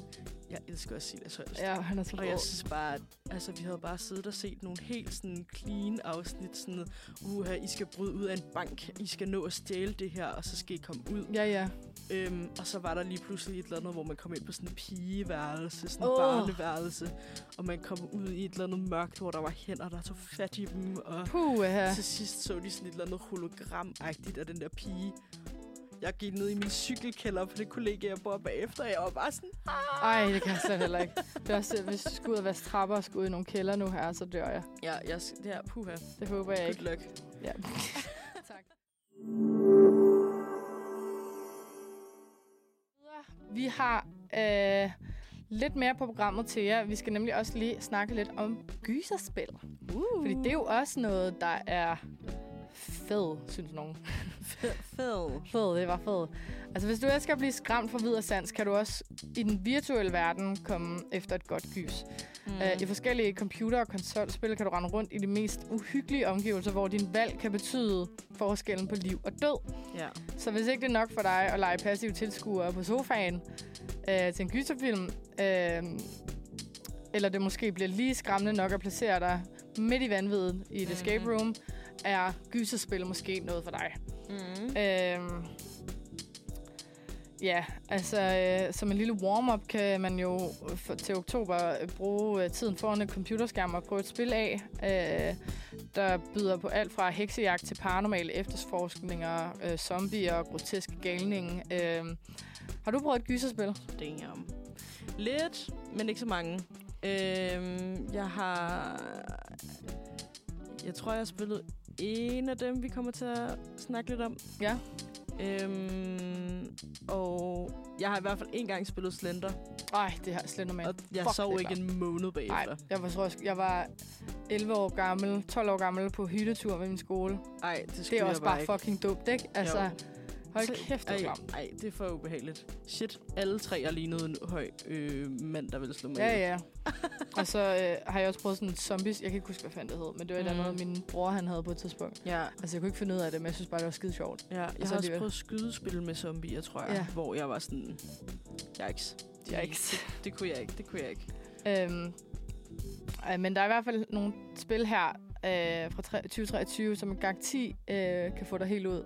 jeg elsker også Silas Holst. Ja, han er så Og jeg synes bare, at altså, vi havde bare siddet og set nogle helt sådan clean afsnit. Sådan, uha, I skal bryde ud af en bank. I skal nå at stjæle det her, og så skal I komme ud. Ja, ja. Øhm, og så var der lige pludselig et eller andet, hvor man kom ind på sådan en pigeværelse, sådan en Åh. barneværelse. Og man kom ud i et eller andet mørkt, hvor der var hænder, der tog fat i dem. Og Puh, til sidst så de sådan et eller andet hologram-agtigt af den der pige. Jeg gik ned i min cykelkælder på det kollega, jeg bor bagefter, og jeg var bare sådan, Ej, det kan jeg slet heller ikke. Det er også, hvis du skal ud og vaske trapper og skal ud i nogle kælder nu her, så dør jeg. ja, jeg, det her, puha, Det håber jeg good ikke. luck. Ja. tak. Vi har øh, lidt mere på programmet til jer. Vi skal nemlig også lige snakke lidt om gyserspil. Uh. Fordi det er jo også noget, der er fed, synes nogen. Fed. Fed, det var fed. Altså, hvis du elsker at blive skræmt for vid og sans, kan du også i den virtuelle verden komme efter et godt gys. Mm. Mm. Uh, I forskellige computer- og konsolspil kan du rende rundt i de mest uhyggelige omgivelser, hvor din valg kan betyde forskellen på liv og død. ja. Så hvis ikke det er nok for dig at lege passiv tilskuer på sofaen øh, til en gyserfilm, øh, eller det måske bliver lige skræmmende nok at placere dig midt i vanvittet i et Mhm. escape room, er gyserspil måske noget for dig. Mm. Øhm, ja, altså øh, som en lille warm-up kan man jo for, til oktober øh, bruge øh, tiden foran en computerskærm og prøve et spil af, øh, der byder på alt fra heksejagt til paranormale efterforskninger, øh, zombier og groteske galninge. Øh, har du prøvet et gyserspil? Damn. Lidt, men ikke så mange. Øhm, jeg har... Jeg tror, jeg har spillet en af dem, vi kommer til at snakke lidt om. Ja. Øhm, og jeg har i hvert fald en gang spillet Slender, Ej, det har Slenderman. og jeg Fuck, sov ikke en måned bagefter. Nej, jeg var, tror, jeg, jeg var 11 år gammel, 12 år gammel på hyttetur med min skole. Ej, det skulle Det er jeg også bare bare ikke. fucking dumt, ikke? Altså, Jo. Hold kæft, det ej, var klamt. ej, det er for ubehageligt. Shit, alle tre er lignede en høj øh, mand, der ville slå mig Ja, ja. og så øh, har jeg også prøvet sådan en zombies. Jeg kan ikke huske, hvad fanden det hed, men det var et Mm. eller andet, min bror han havde på et tidspunkt. Ja, Altså, jeg kunne ikke finde ud af det, men jeg synes bare, det var skide sjovt. ja. Jeg så har også prøvet skydespil med zombier, tror jeg. Ja. Hvor jeg var sådan, yikes. Yikes. Det, det kunne jeg ikke, det kunne jeg ikke. Øhm, øh, men der er i hvert fald nogle spil her øh, fra tre- 2023, som garanti øh, kan få dig helt ud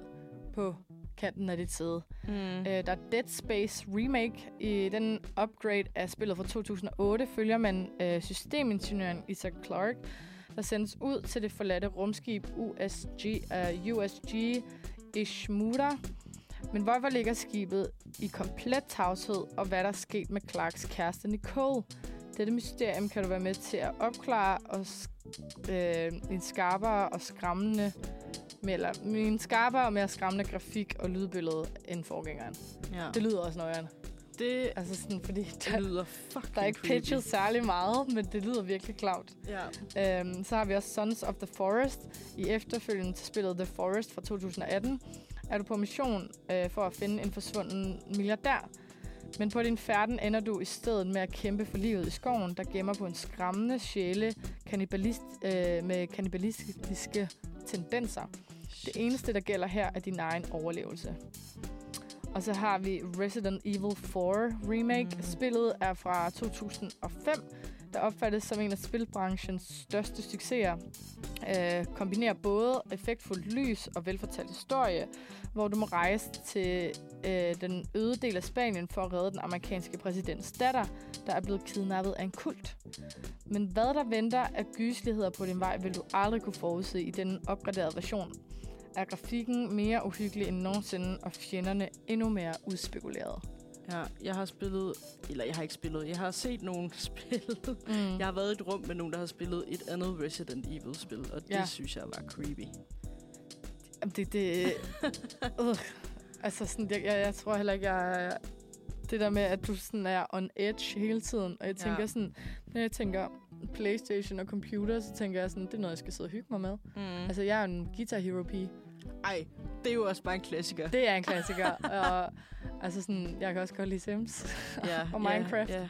på kanten af dit sæde. Mm. Øh, der er Dead Space Remake. I den upgrade af spillet fra 2008 følger man øh, systemingeniøren Isaac Clarke, der sendes ud til det forladte rumskib USG, uh, USG Ishimura, Men hvorfor ligger skibet i komplet tavshed, og hvad der er sket med Clarks kæreste Nicole? Dette mysterium kan du være med til at opklare og øh, en skarpere og skræmmende med, eller, med en skarpere og mere skræmmende grafik og lydbillede end forgængeren. Ja. Det lyder også nøjeren. Det, Altså sådan, fordi det der, lyder fucking der er ikke creepy. pitchet særlig meget, men det lyder virkelig klamt. Ja. Øhm, så har vi også Sons of the Forest. I efterfølgende til spillet The Forest fra 2018 er du på mission øh, for at finde en forsvunden milliardær. Men på din færden ender du i stedet med at kæmpe for livet i skoven, der gemmer på en skræmmende sjæle kannibalist, øh, med kannibalistiske tendenser. Det eneste, der gælder her, er din egen overlevelse. Og så har vi Resident Evil 4 Remake. Mm. Spillet er fra 2005, der opfattes som en af spilbranchens største succeser. Øh, kombinerer både effektfuldt lys og velfortalt historie, hvor du må rejse til øh, den øde del af Spanien for at redde den amerikanske præsidents datter, der er blevet kidnappet af en kult. Men hvad der venter af gysligheder på din vej, vil du aldrig kunne forudse i den opgraderede version. Er grafikken mere uhyggelig end nogensinde, og fjenderne endnu mere udspekuleret. Ja, jeg har spillet, eller jeg har ikke spillet, jeg har set nogen spil. Mm. Jeg har været i et rum med nogen, der har spillet et andet Resident Evil-spil, og det Ja. synes jeg var creepy. Jamen, det, det, øh, altså sådan, jeg, jeg, jeg tror heller ikke, jeg det der med, at du sådan er on edge hele tiden, og jeg Ja. tænker sådan, når jeg tænker Playstation og computer, så tænker jeg sådan, det er noget, jeg skal sidde og hygge mig med. Mm. Altså, jeg er en Guitar Hero pige. Ej, det er jo også bare en klassiker. Det er en klassiker, og altså sådan, jeg kan også godt lide Sims. ja, og ja, Minecraft. Ja.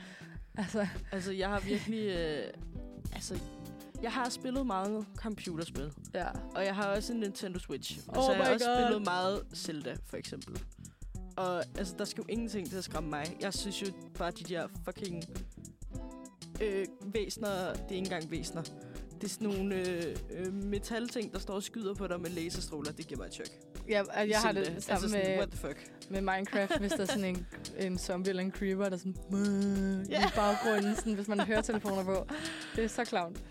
altså, Altså, jeg har virkelig... Øh, altså, jeg har spillet meget computerspil. ja. Og jeg har også en Nintendo Switch. Og Oh så har jeg også God. spillet meget Zelda, for eksempel. Og altså, der skal jo ingenting til at skræmme mig. Jeg synes jo bare, de der fucking øh, væsner... Det er ikke engang væsner. Det er sådan nogle øh, øh, metalting, der står og skyder på dig med laserstråler. Det giver mig et chok. Jeg, jeg har det sammen altså sådan, med, What the fuck? med Minecraft, hvis der er sådan en, en zombie eller en creeper, der sådan yeah. Ja. i baggrunden, sådan, hvis man har høretelefoner på. Det er så klavnt.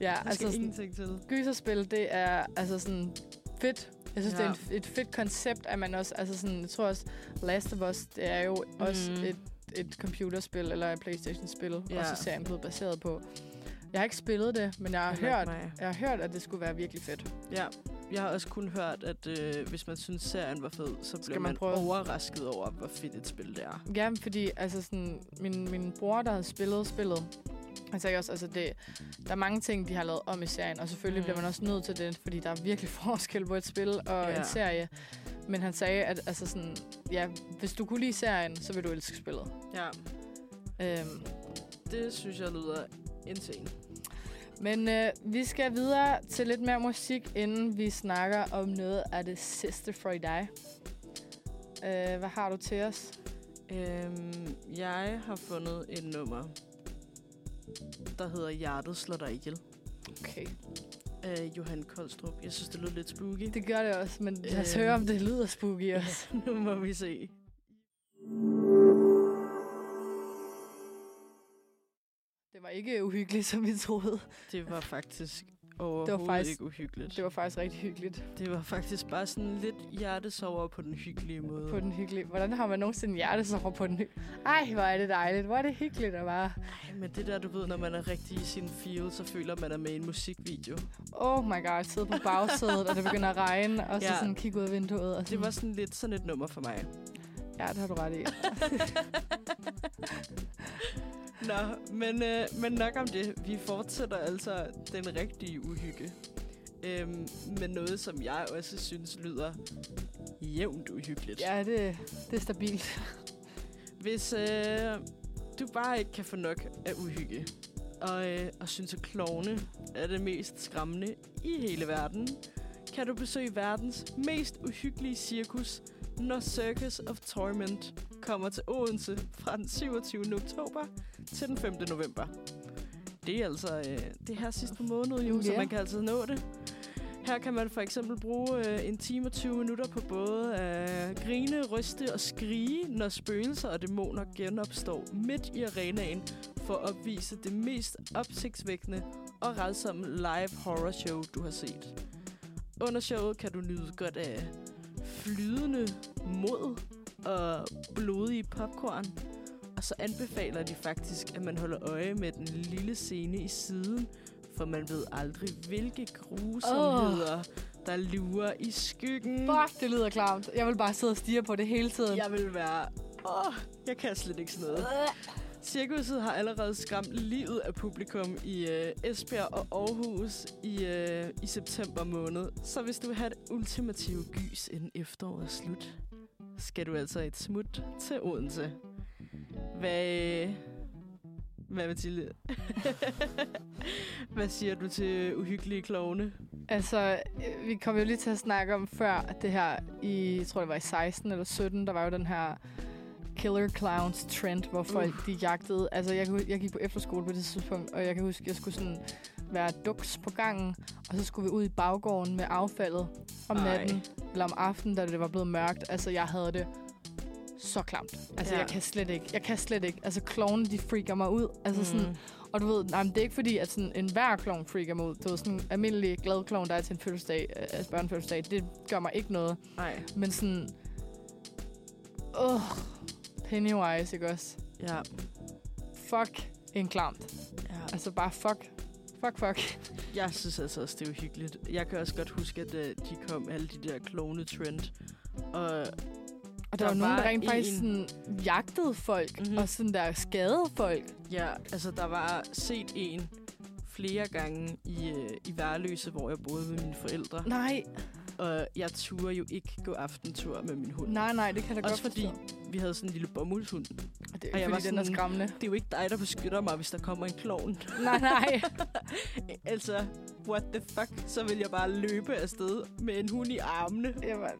Ja, Der altså sådan, ingenting til. gyserspil, det er altså sådan fedt. Jeg synes, ja. Ja. det er et, et fedt koncept, at man også, altså sådan, jeg tror også, Last of Us, det er jo også Mhm. et, et computerspil, eller et Playstation-spil, ja. Ja. og så serien blevet baseret på. Jeg har ikke spillet det, men jeg har, hørt, mig. jeg har hørt, at det skulle være virkelig fedt. Ja, jeg har også kun hørt, at øh, hvis man synes, serien var fed, så bliver man man, prøve. overrasket over, hvor fedt et spil det er. Ja, fordi altså sådan, min, min bror, der havde spillet spillet, han sagde også, altså det, der er mange ting, de har lavet om i serien, og selvfølgelig. Mm. bliver man også nødt til det, fordi der er virkelig forskel på et spil og Ja. en serie. Men han sagde, at altså sådan, ja, hvis du kunne lide serien, så vil du elske spillet. Ja, Øhm, det synes jeg lyder insane. men øh, vi skal videre til lidt mere musik, inden vi snakker om noget af det sidste fra dig. Øh, hvad har du til os? Øhm, jeg har fundet et nummer, der hedder Hjertet slår dig ihjel. Okay. Af Johan Koldstrup. Jeg synes, det lyder lidt spooky. Det gør det også, men lad os Øhm. høre, om det lyder spooky også. nu må vi se. Det var ikke uhyggeligt, som vi troede. Det var faktisk overhovedet faktisk- ikke uhyggeligt. Det var faktisk rigtig hyggeligt. det var faktisk bare sådan lidt hjertesover på den hyggelige måde. På den hyggelige. Hvordan har man nogensinde hjertesorger på den hyggelige? Ej, hvor er det dejligt. Hvor er det hyggeligt at bare... Ej, men det der, du ved, når man er rigtig i sin feel, så føler man er med i en musikvideo. Oh my god, sidde på bagsædet, og det begynder at regne, og så Ja. sådan kigge ud af vinduet. Og sådan. Det var sådan lidt sådan et nummer for mig. Ja, det har du ret i. Nå, men, øh, men nok om det. Vi fortsætter altså den rigtige uhygge. Øhm, men noget, som jeg også synes lyder jævnt uhyggeligt. Ja, det, det er stabilt. Hvis øh, du bare ikke kan få nok af uhygge, og, øh, og synes, at klovne er det mest skræmmende i hele verden, kan du besøge verdens mest uhyggelige cirkus, når Circus of Torment kommer til Odense fra den 27. oktober til den 5. november. Det er altså øh, det her sidste måned, jo, yeah. så man kan altså nå det. Her kan man for eksempel bruge øh, en time og 20 minutter på både at grine, ryste og skrige, når spøgelser og dæmoner genopstår midt i arenaen for at opvise det mest opsigtsvækkende og redsomme live horror show, du har set. Under showet kan du nyde godt af flydende mod og blodige popcorn. Og så anbefaler de faktisk, at man holder øje med den lille scene i siden, for man ved aldrig, hvilke grusomheder, oh. der lurer i skyggen. Fuck, det lyder klamt. Jeg vil bare sidde og stige på det hele tiden. Jeg vil være... Åh, oh, jeg kan slet ikke sådan noget. Cirkuset har allerede skræmt livet af publikum i øh, Esbjerg og Aarhus i, øh, i september måned. Så hvis du vil have et ultimative gys inden efteråret er slut, skal du altså et smut til Odense. Hvad... Hvad, Mathilde? Hvad siger du til uhyggelige klovne? Altså, øh, vi kom jo lige til at snakke om før, det her i, jeg tror det var i 16 eller 17, der var jo den her killer clowns trend, hvor folk uh. de jagtede. Altså, jeg, jeg gik på efterskole på det tidspunkt, og jeg kan huske, jeg skulle sådan være duks på gangen, og så skulle vi ud i baggården med affaldet om Ej. natten, eller om aftenen, da det var blevet mørkt. Altså, jeg havde det så klamt. Altså, ja. jeg kan slet ikke. Jeg kan slet ikke. Altså, klovene, de freaker mig ud. Altså, mm. sådan, og du ved, nej, men det er ikke fordi, at sådan en hver klovn freaker mig ud. Du ved, sådan en almindelig glad klovn, der er til en fødselsdag, øh, altså børnefødselsdag, det gør mig ikke noget. Nej. Men sådan... Åh, Pennywise, ikke også? Ja. Fuck en klamt. ja. Altså bare fuck. Fuck, fuck. Jeg synes altså også, det er uhyggeligt. Jeg kan også godt huske, at uh, de kom alle de der klone-trend. Og og der, der var nogen, der rent faktisk sådan, jagtede folk, mm-hmm. og sådan der skadede folk. Ja, altså der var set en flere gange i, uh, i Værløse, hvor jeg boede med mine forældre. Nej. Og jeg turde jo ikke gå aftentur med min hund. Nej, nej, det kan da Også godt fordi vi havde sådan en lille bomuldshund. Og det er og jeg fordi, var den er sådan, skræmmende. Det er jo ikke dig, der beskytter mig, hvis der kommer en klovn. Nej, nej. altså, what the fuck? Så vil jeg bare løbe afsted med en hund i armene. Jamen.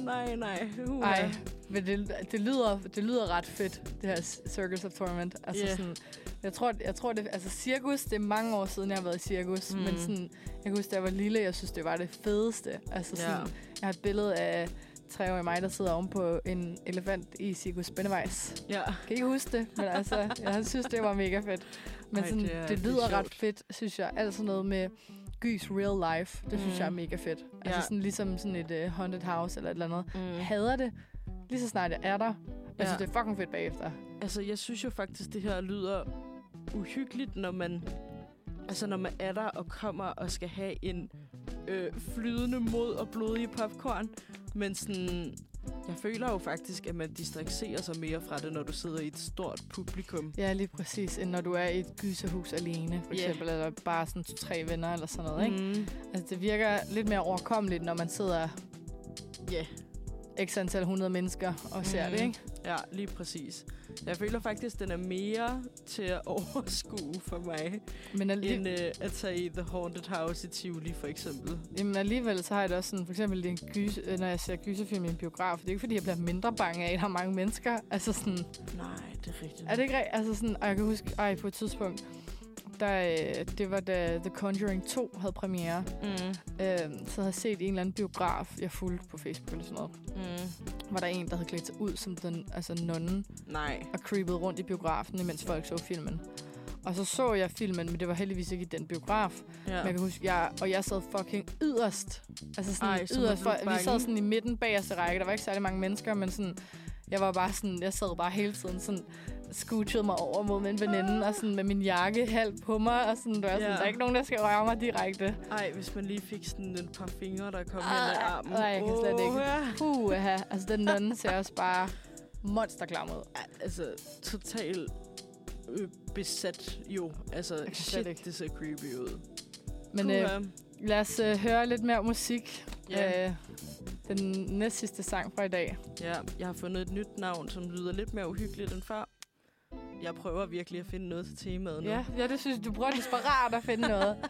nej, nej. Uh. Ej, men det, det, lyder, det lyder ret fedt, det her Circus of Torment. Altså Yeah. sådan, jeg tror, jeg tror det, altså cirkus, det er mange år siden, jeg har været i cirkus. Mm. Mm. Men sådan, jeg kan huske, da jeg var lille, jeg synes, det var det fedeste. Altså sådan, Ja. jeg har et billede af treårige mig, der sidder oven på en elefant i Cirkus Spændevejs. Ja. Kan ikke huske det? Men altså, jeg synes, det var mega fedt. Men Ej, sådan, det er- det, det er lyder ret sjovt. fedt, synes jeg. Altså noget med gys real life, det synes Mm. jeg er mega fedt. Altså Ja. sådan ligesom sådan et uh, haunted house eller et eller andet. Mm. Hader det, lige så snart jeg er der. Jeg Ja. synes, det er fucking fedt bagefter. Altså, jeg synes jo faktisk, det her lyder uhyggeligt, når man, altså, når man er der og kommer og skal have en øh, flydende mod og blodig popcorn. Men sådan, jeg føler jo faktisk, at man distraherer sig mere fra det, når du sidder i et stort publikum. Ja, lige præcis. End når du er i et gyserhus alene, for Ja. eksempel. Eller bare sådan tre venner eller sådan noget, ikke? Mm. Altså, det virker lidt mere overkommeligt, når man sidder Ja. X antal 100 mennesker og ser Mm. det, ikke? Ja, lige præcis. Jeg føler faktisk, den er mere til at overskue for mig, Men alli- end øh, at tage i The Haunted House i Tivoli, for eksempel. Jamen alligevel så har jeg det også sådan, for eksempel en gyse, øh, når jeg ser gyserfilm i en biograf, det er ikke fordi, jeg bliver mindre bange af, at der er mange mennesker. Altså sådan, Nej, det er rigtigt. er det ikke rigtigt? Altså sådan, og jeg kan huske, ej, på et tidspunkt, der, øh, det var da The Conjuring 2 havde premiere, Mm. øh, så havde jeg set en eller anden biograf, jeg fulgte på Facebook eller sådan noget, Mm. var der en, der havde klædt sig ud som den, altså nonnen, Nej. og creepede rundt i biografen, imens folk så filmen. Og så så jeg filmen, men det var heldigvis ikke i den biograf. Ja. Men jeg kan huske, jeg, og jeg sad fucking yderst. Altså sådan Ej, yderst. For, vi sad sådan i midten bagerste række. Der var ikke særlig mange mennesker, men sådan, jeg var bare sådan, jeg sad bare hele tiden sådan, scoochede mig over mod min veninde, og sådan med min jakke halvt på mig, og sådan, der, var sådan, der er ikke nogen, der skal røre mig direkte. Ej, hvis man lige fik sådan et par fingre, der kom hen Ej, ad armen. ej, jeg kan slet ikke. Ja. Puh, altså den nonne ser også bare monsterklam ud. Altså, totalt øh, besat jo. Altså, shit, ikke. det ser creepy ud. Men øh, Puha. lad os øh, høre lidt mere musik. Ja. Øh, den næst sidste sang fra i dag. ja, jeg har fundet et nyt navn, som lyder lidt mere uhyggeligt end før. Jeg prøver virkelig at finde noget til temaet nu. Ja, ja det synes jeg, du prøver desperat at finde noget.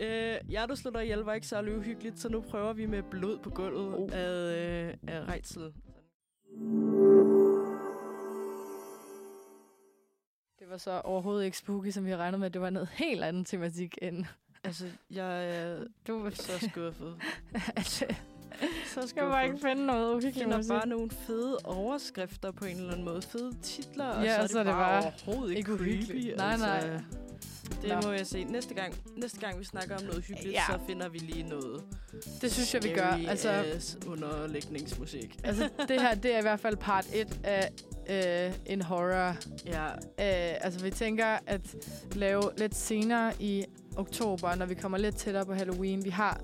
Øh, ja, du slår dig ihjel var ikke særlig uhyggeligt, så nu prøver vi med blod på gulvet Oh. af, øh, af Reitzel. Det var så overhovedet ikke spooky, som vi regnet med. Det var noget helt andet tematik end... Altså, jeg er Du så skuffet. altså, Så skal bare ikke finde noget Jeg uhyggeligt finder musik. bare nogle fede overskrifter på en eller anden måde. Fede titler, og Ja, så er det, så bare, bare overhovedet ikke ikke creepy. uhyggeligt. Nej, altså. nej. Det Nå. må jeg se. Næste gang, næste gang vi snakker om noget hyggeligt, Ja. så finder vi lige noget Det synes jeg, vi gør. Altså, underlægningsmusik. altså, det her, det er i hvert fald part 1 af øh, en horror. Ja, Øh, altså, vi tænker at lave lidt senere i oktober, når vi kommer lidt tættere på Halloween. Vi har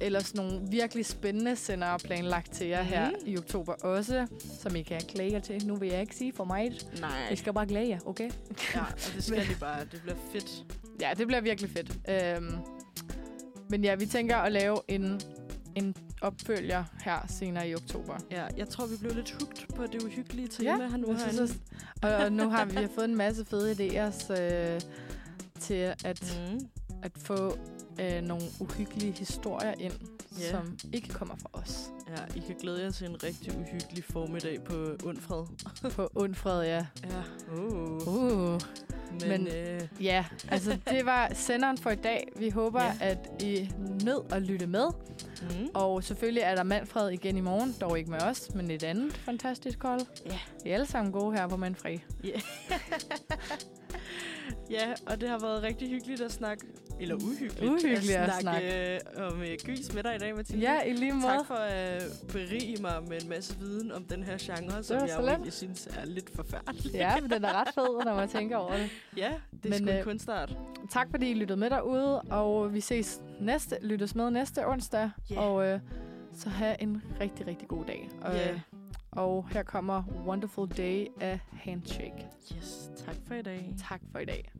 ellers nogle virkelig spændende sender planlagt til jer her Mhm. i oktober også, som I kan glæde jer til. Nu vil jeg ikke sige for mig. nej. I skal bare glæde jer, okay? Ja, og det skal de bare. Det bliver fedt. Ja, det bliver virkelig fedt. Øhm, men ja, vi tænker at lave en, en opfølger her senere i oktober. Ja, jeg tror, vi blev lidt hugt på det uhyggelige tema her nu. synes også, og, og nu har vi, har fået en masse fede idéer så, til at, Mm. At få øh, nogle uhyggelige historier ind, Ja. som ikke kommer fra os. Ja, I kan glæde jer til en rigtig uhyggelig formiddag på Undfred. På Undfred, ja. Ja. Uh. Uh. Men, Men- øh, Ja, altså det var senderen for i dag. Vi håber, Ja. at I nød at lytte med. mm. Og selvfølgelig er der Manfred igen i morgen. Dog ikke med os, men et andet fantastisk hold. Ja. Vi er alle sammen gode her på Manfred. ja, og det har været rigtig hyggeligt at snakke, eller uhyggeligt, Uhyggeligt at at snakke øh, om øh, gys med dig i dag, Mathilde. Ja, i lige måde. Tak for at berige mig med en masse viden om den her genre, som jeg egentlig synes er lidt forfærdelig. Ja, men den er ret fed, når man tænker over det. ja det er Men, sgu en øh, kunstart. Tak fordi I lyttede med derude, og vi ses næste, lyttes med næste onsdag. Ja. Og øh, så have en rigtig, rigtig god dag. Og, Ja. Og her kommer Wonderful Day af Handshake. Yes, tak for i dag. Tak for i dag.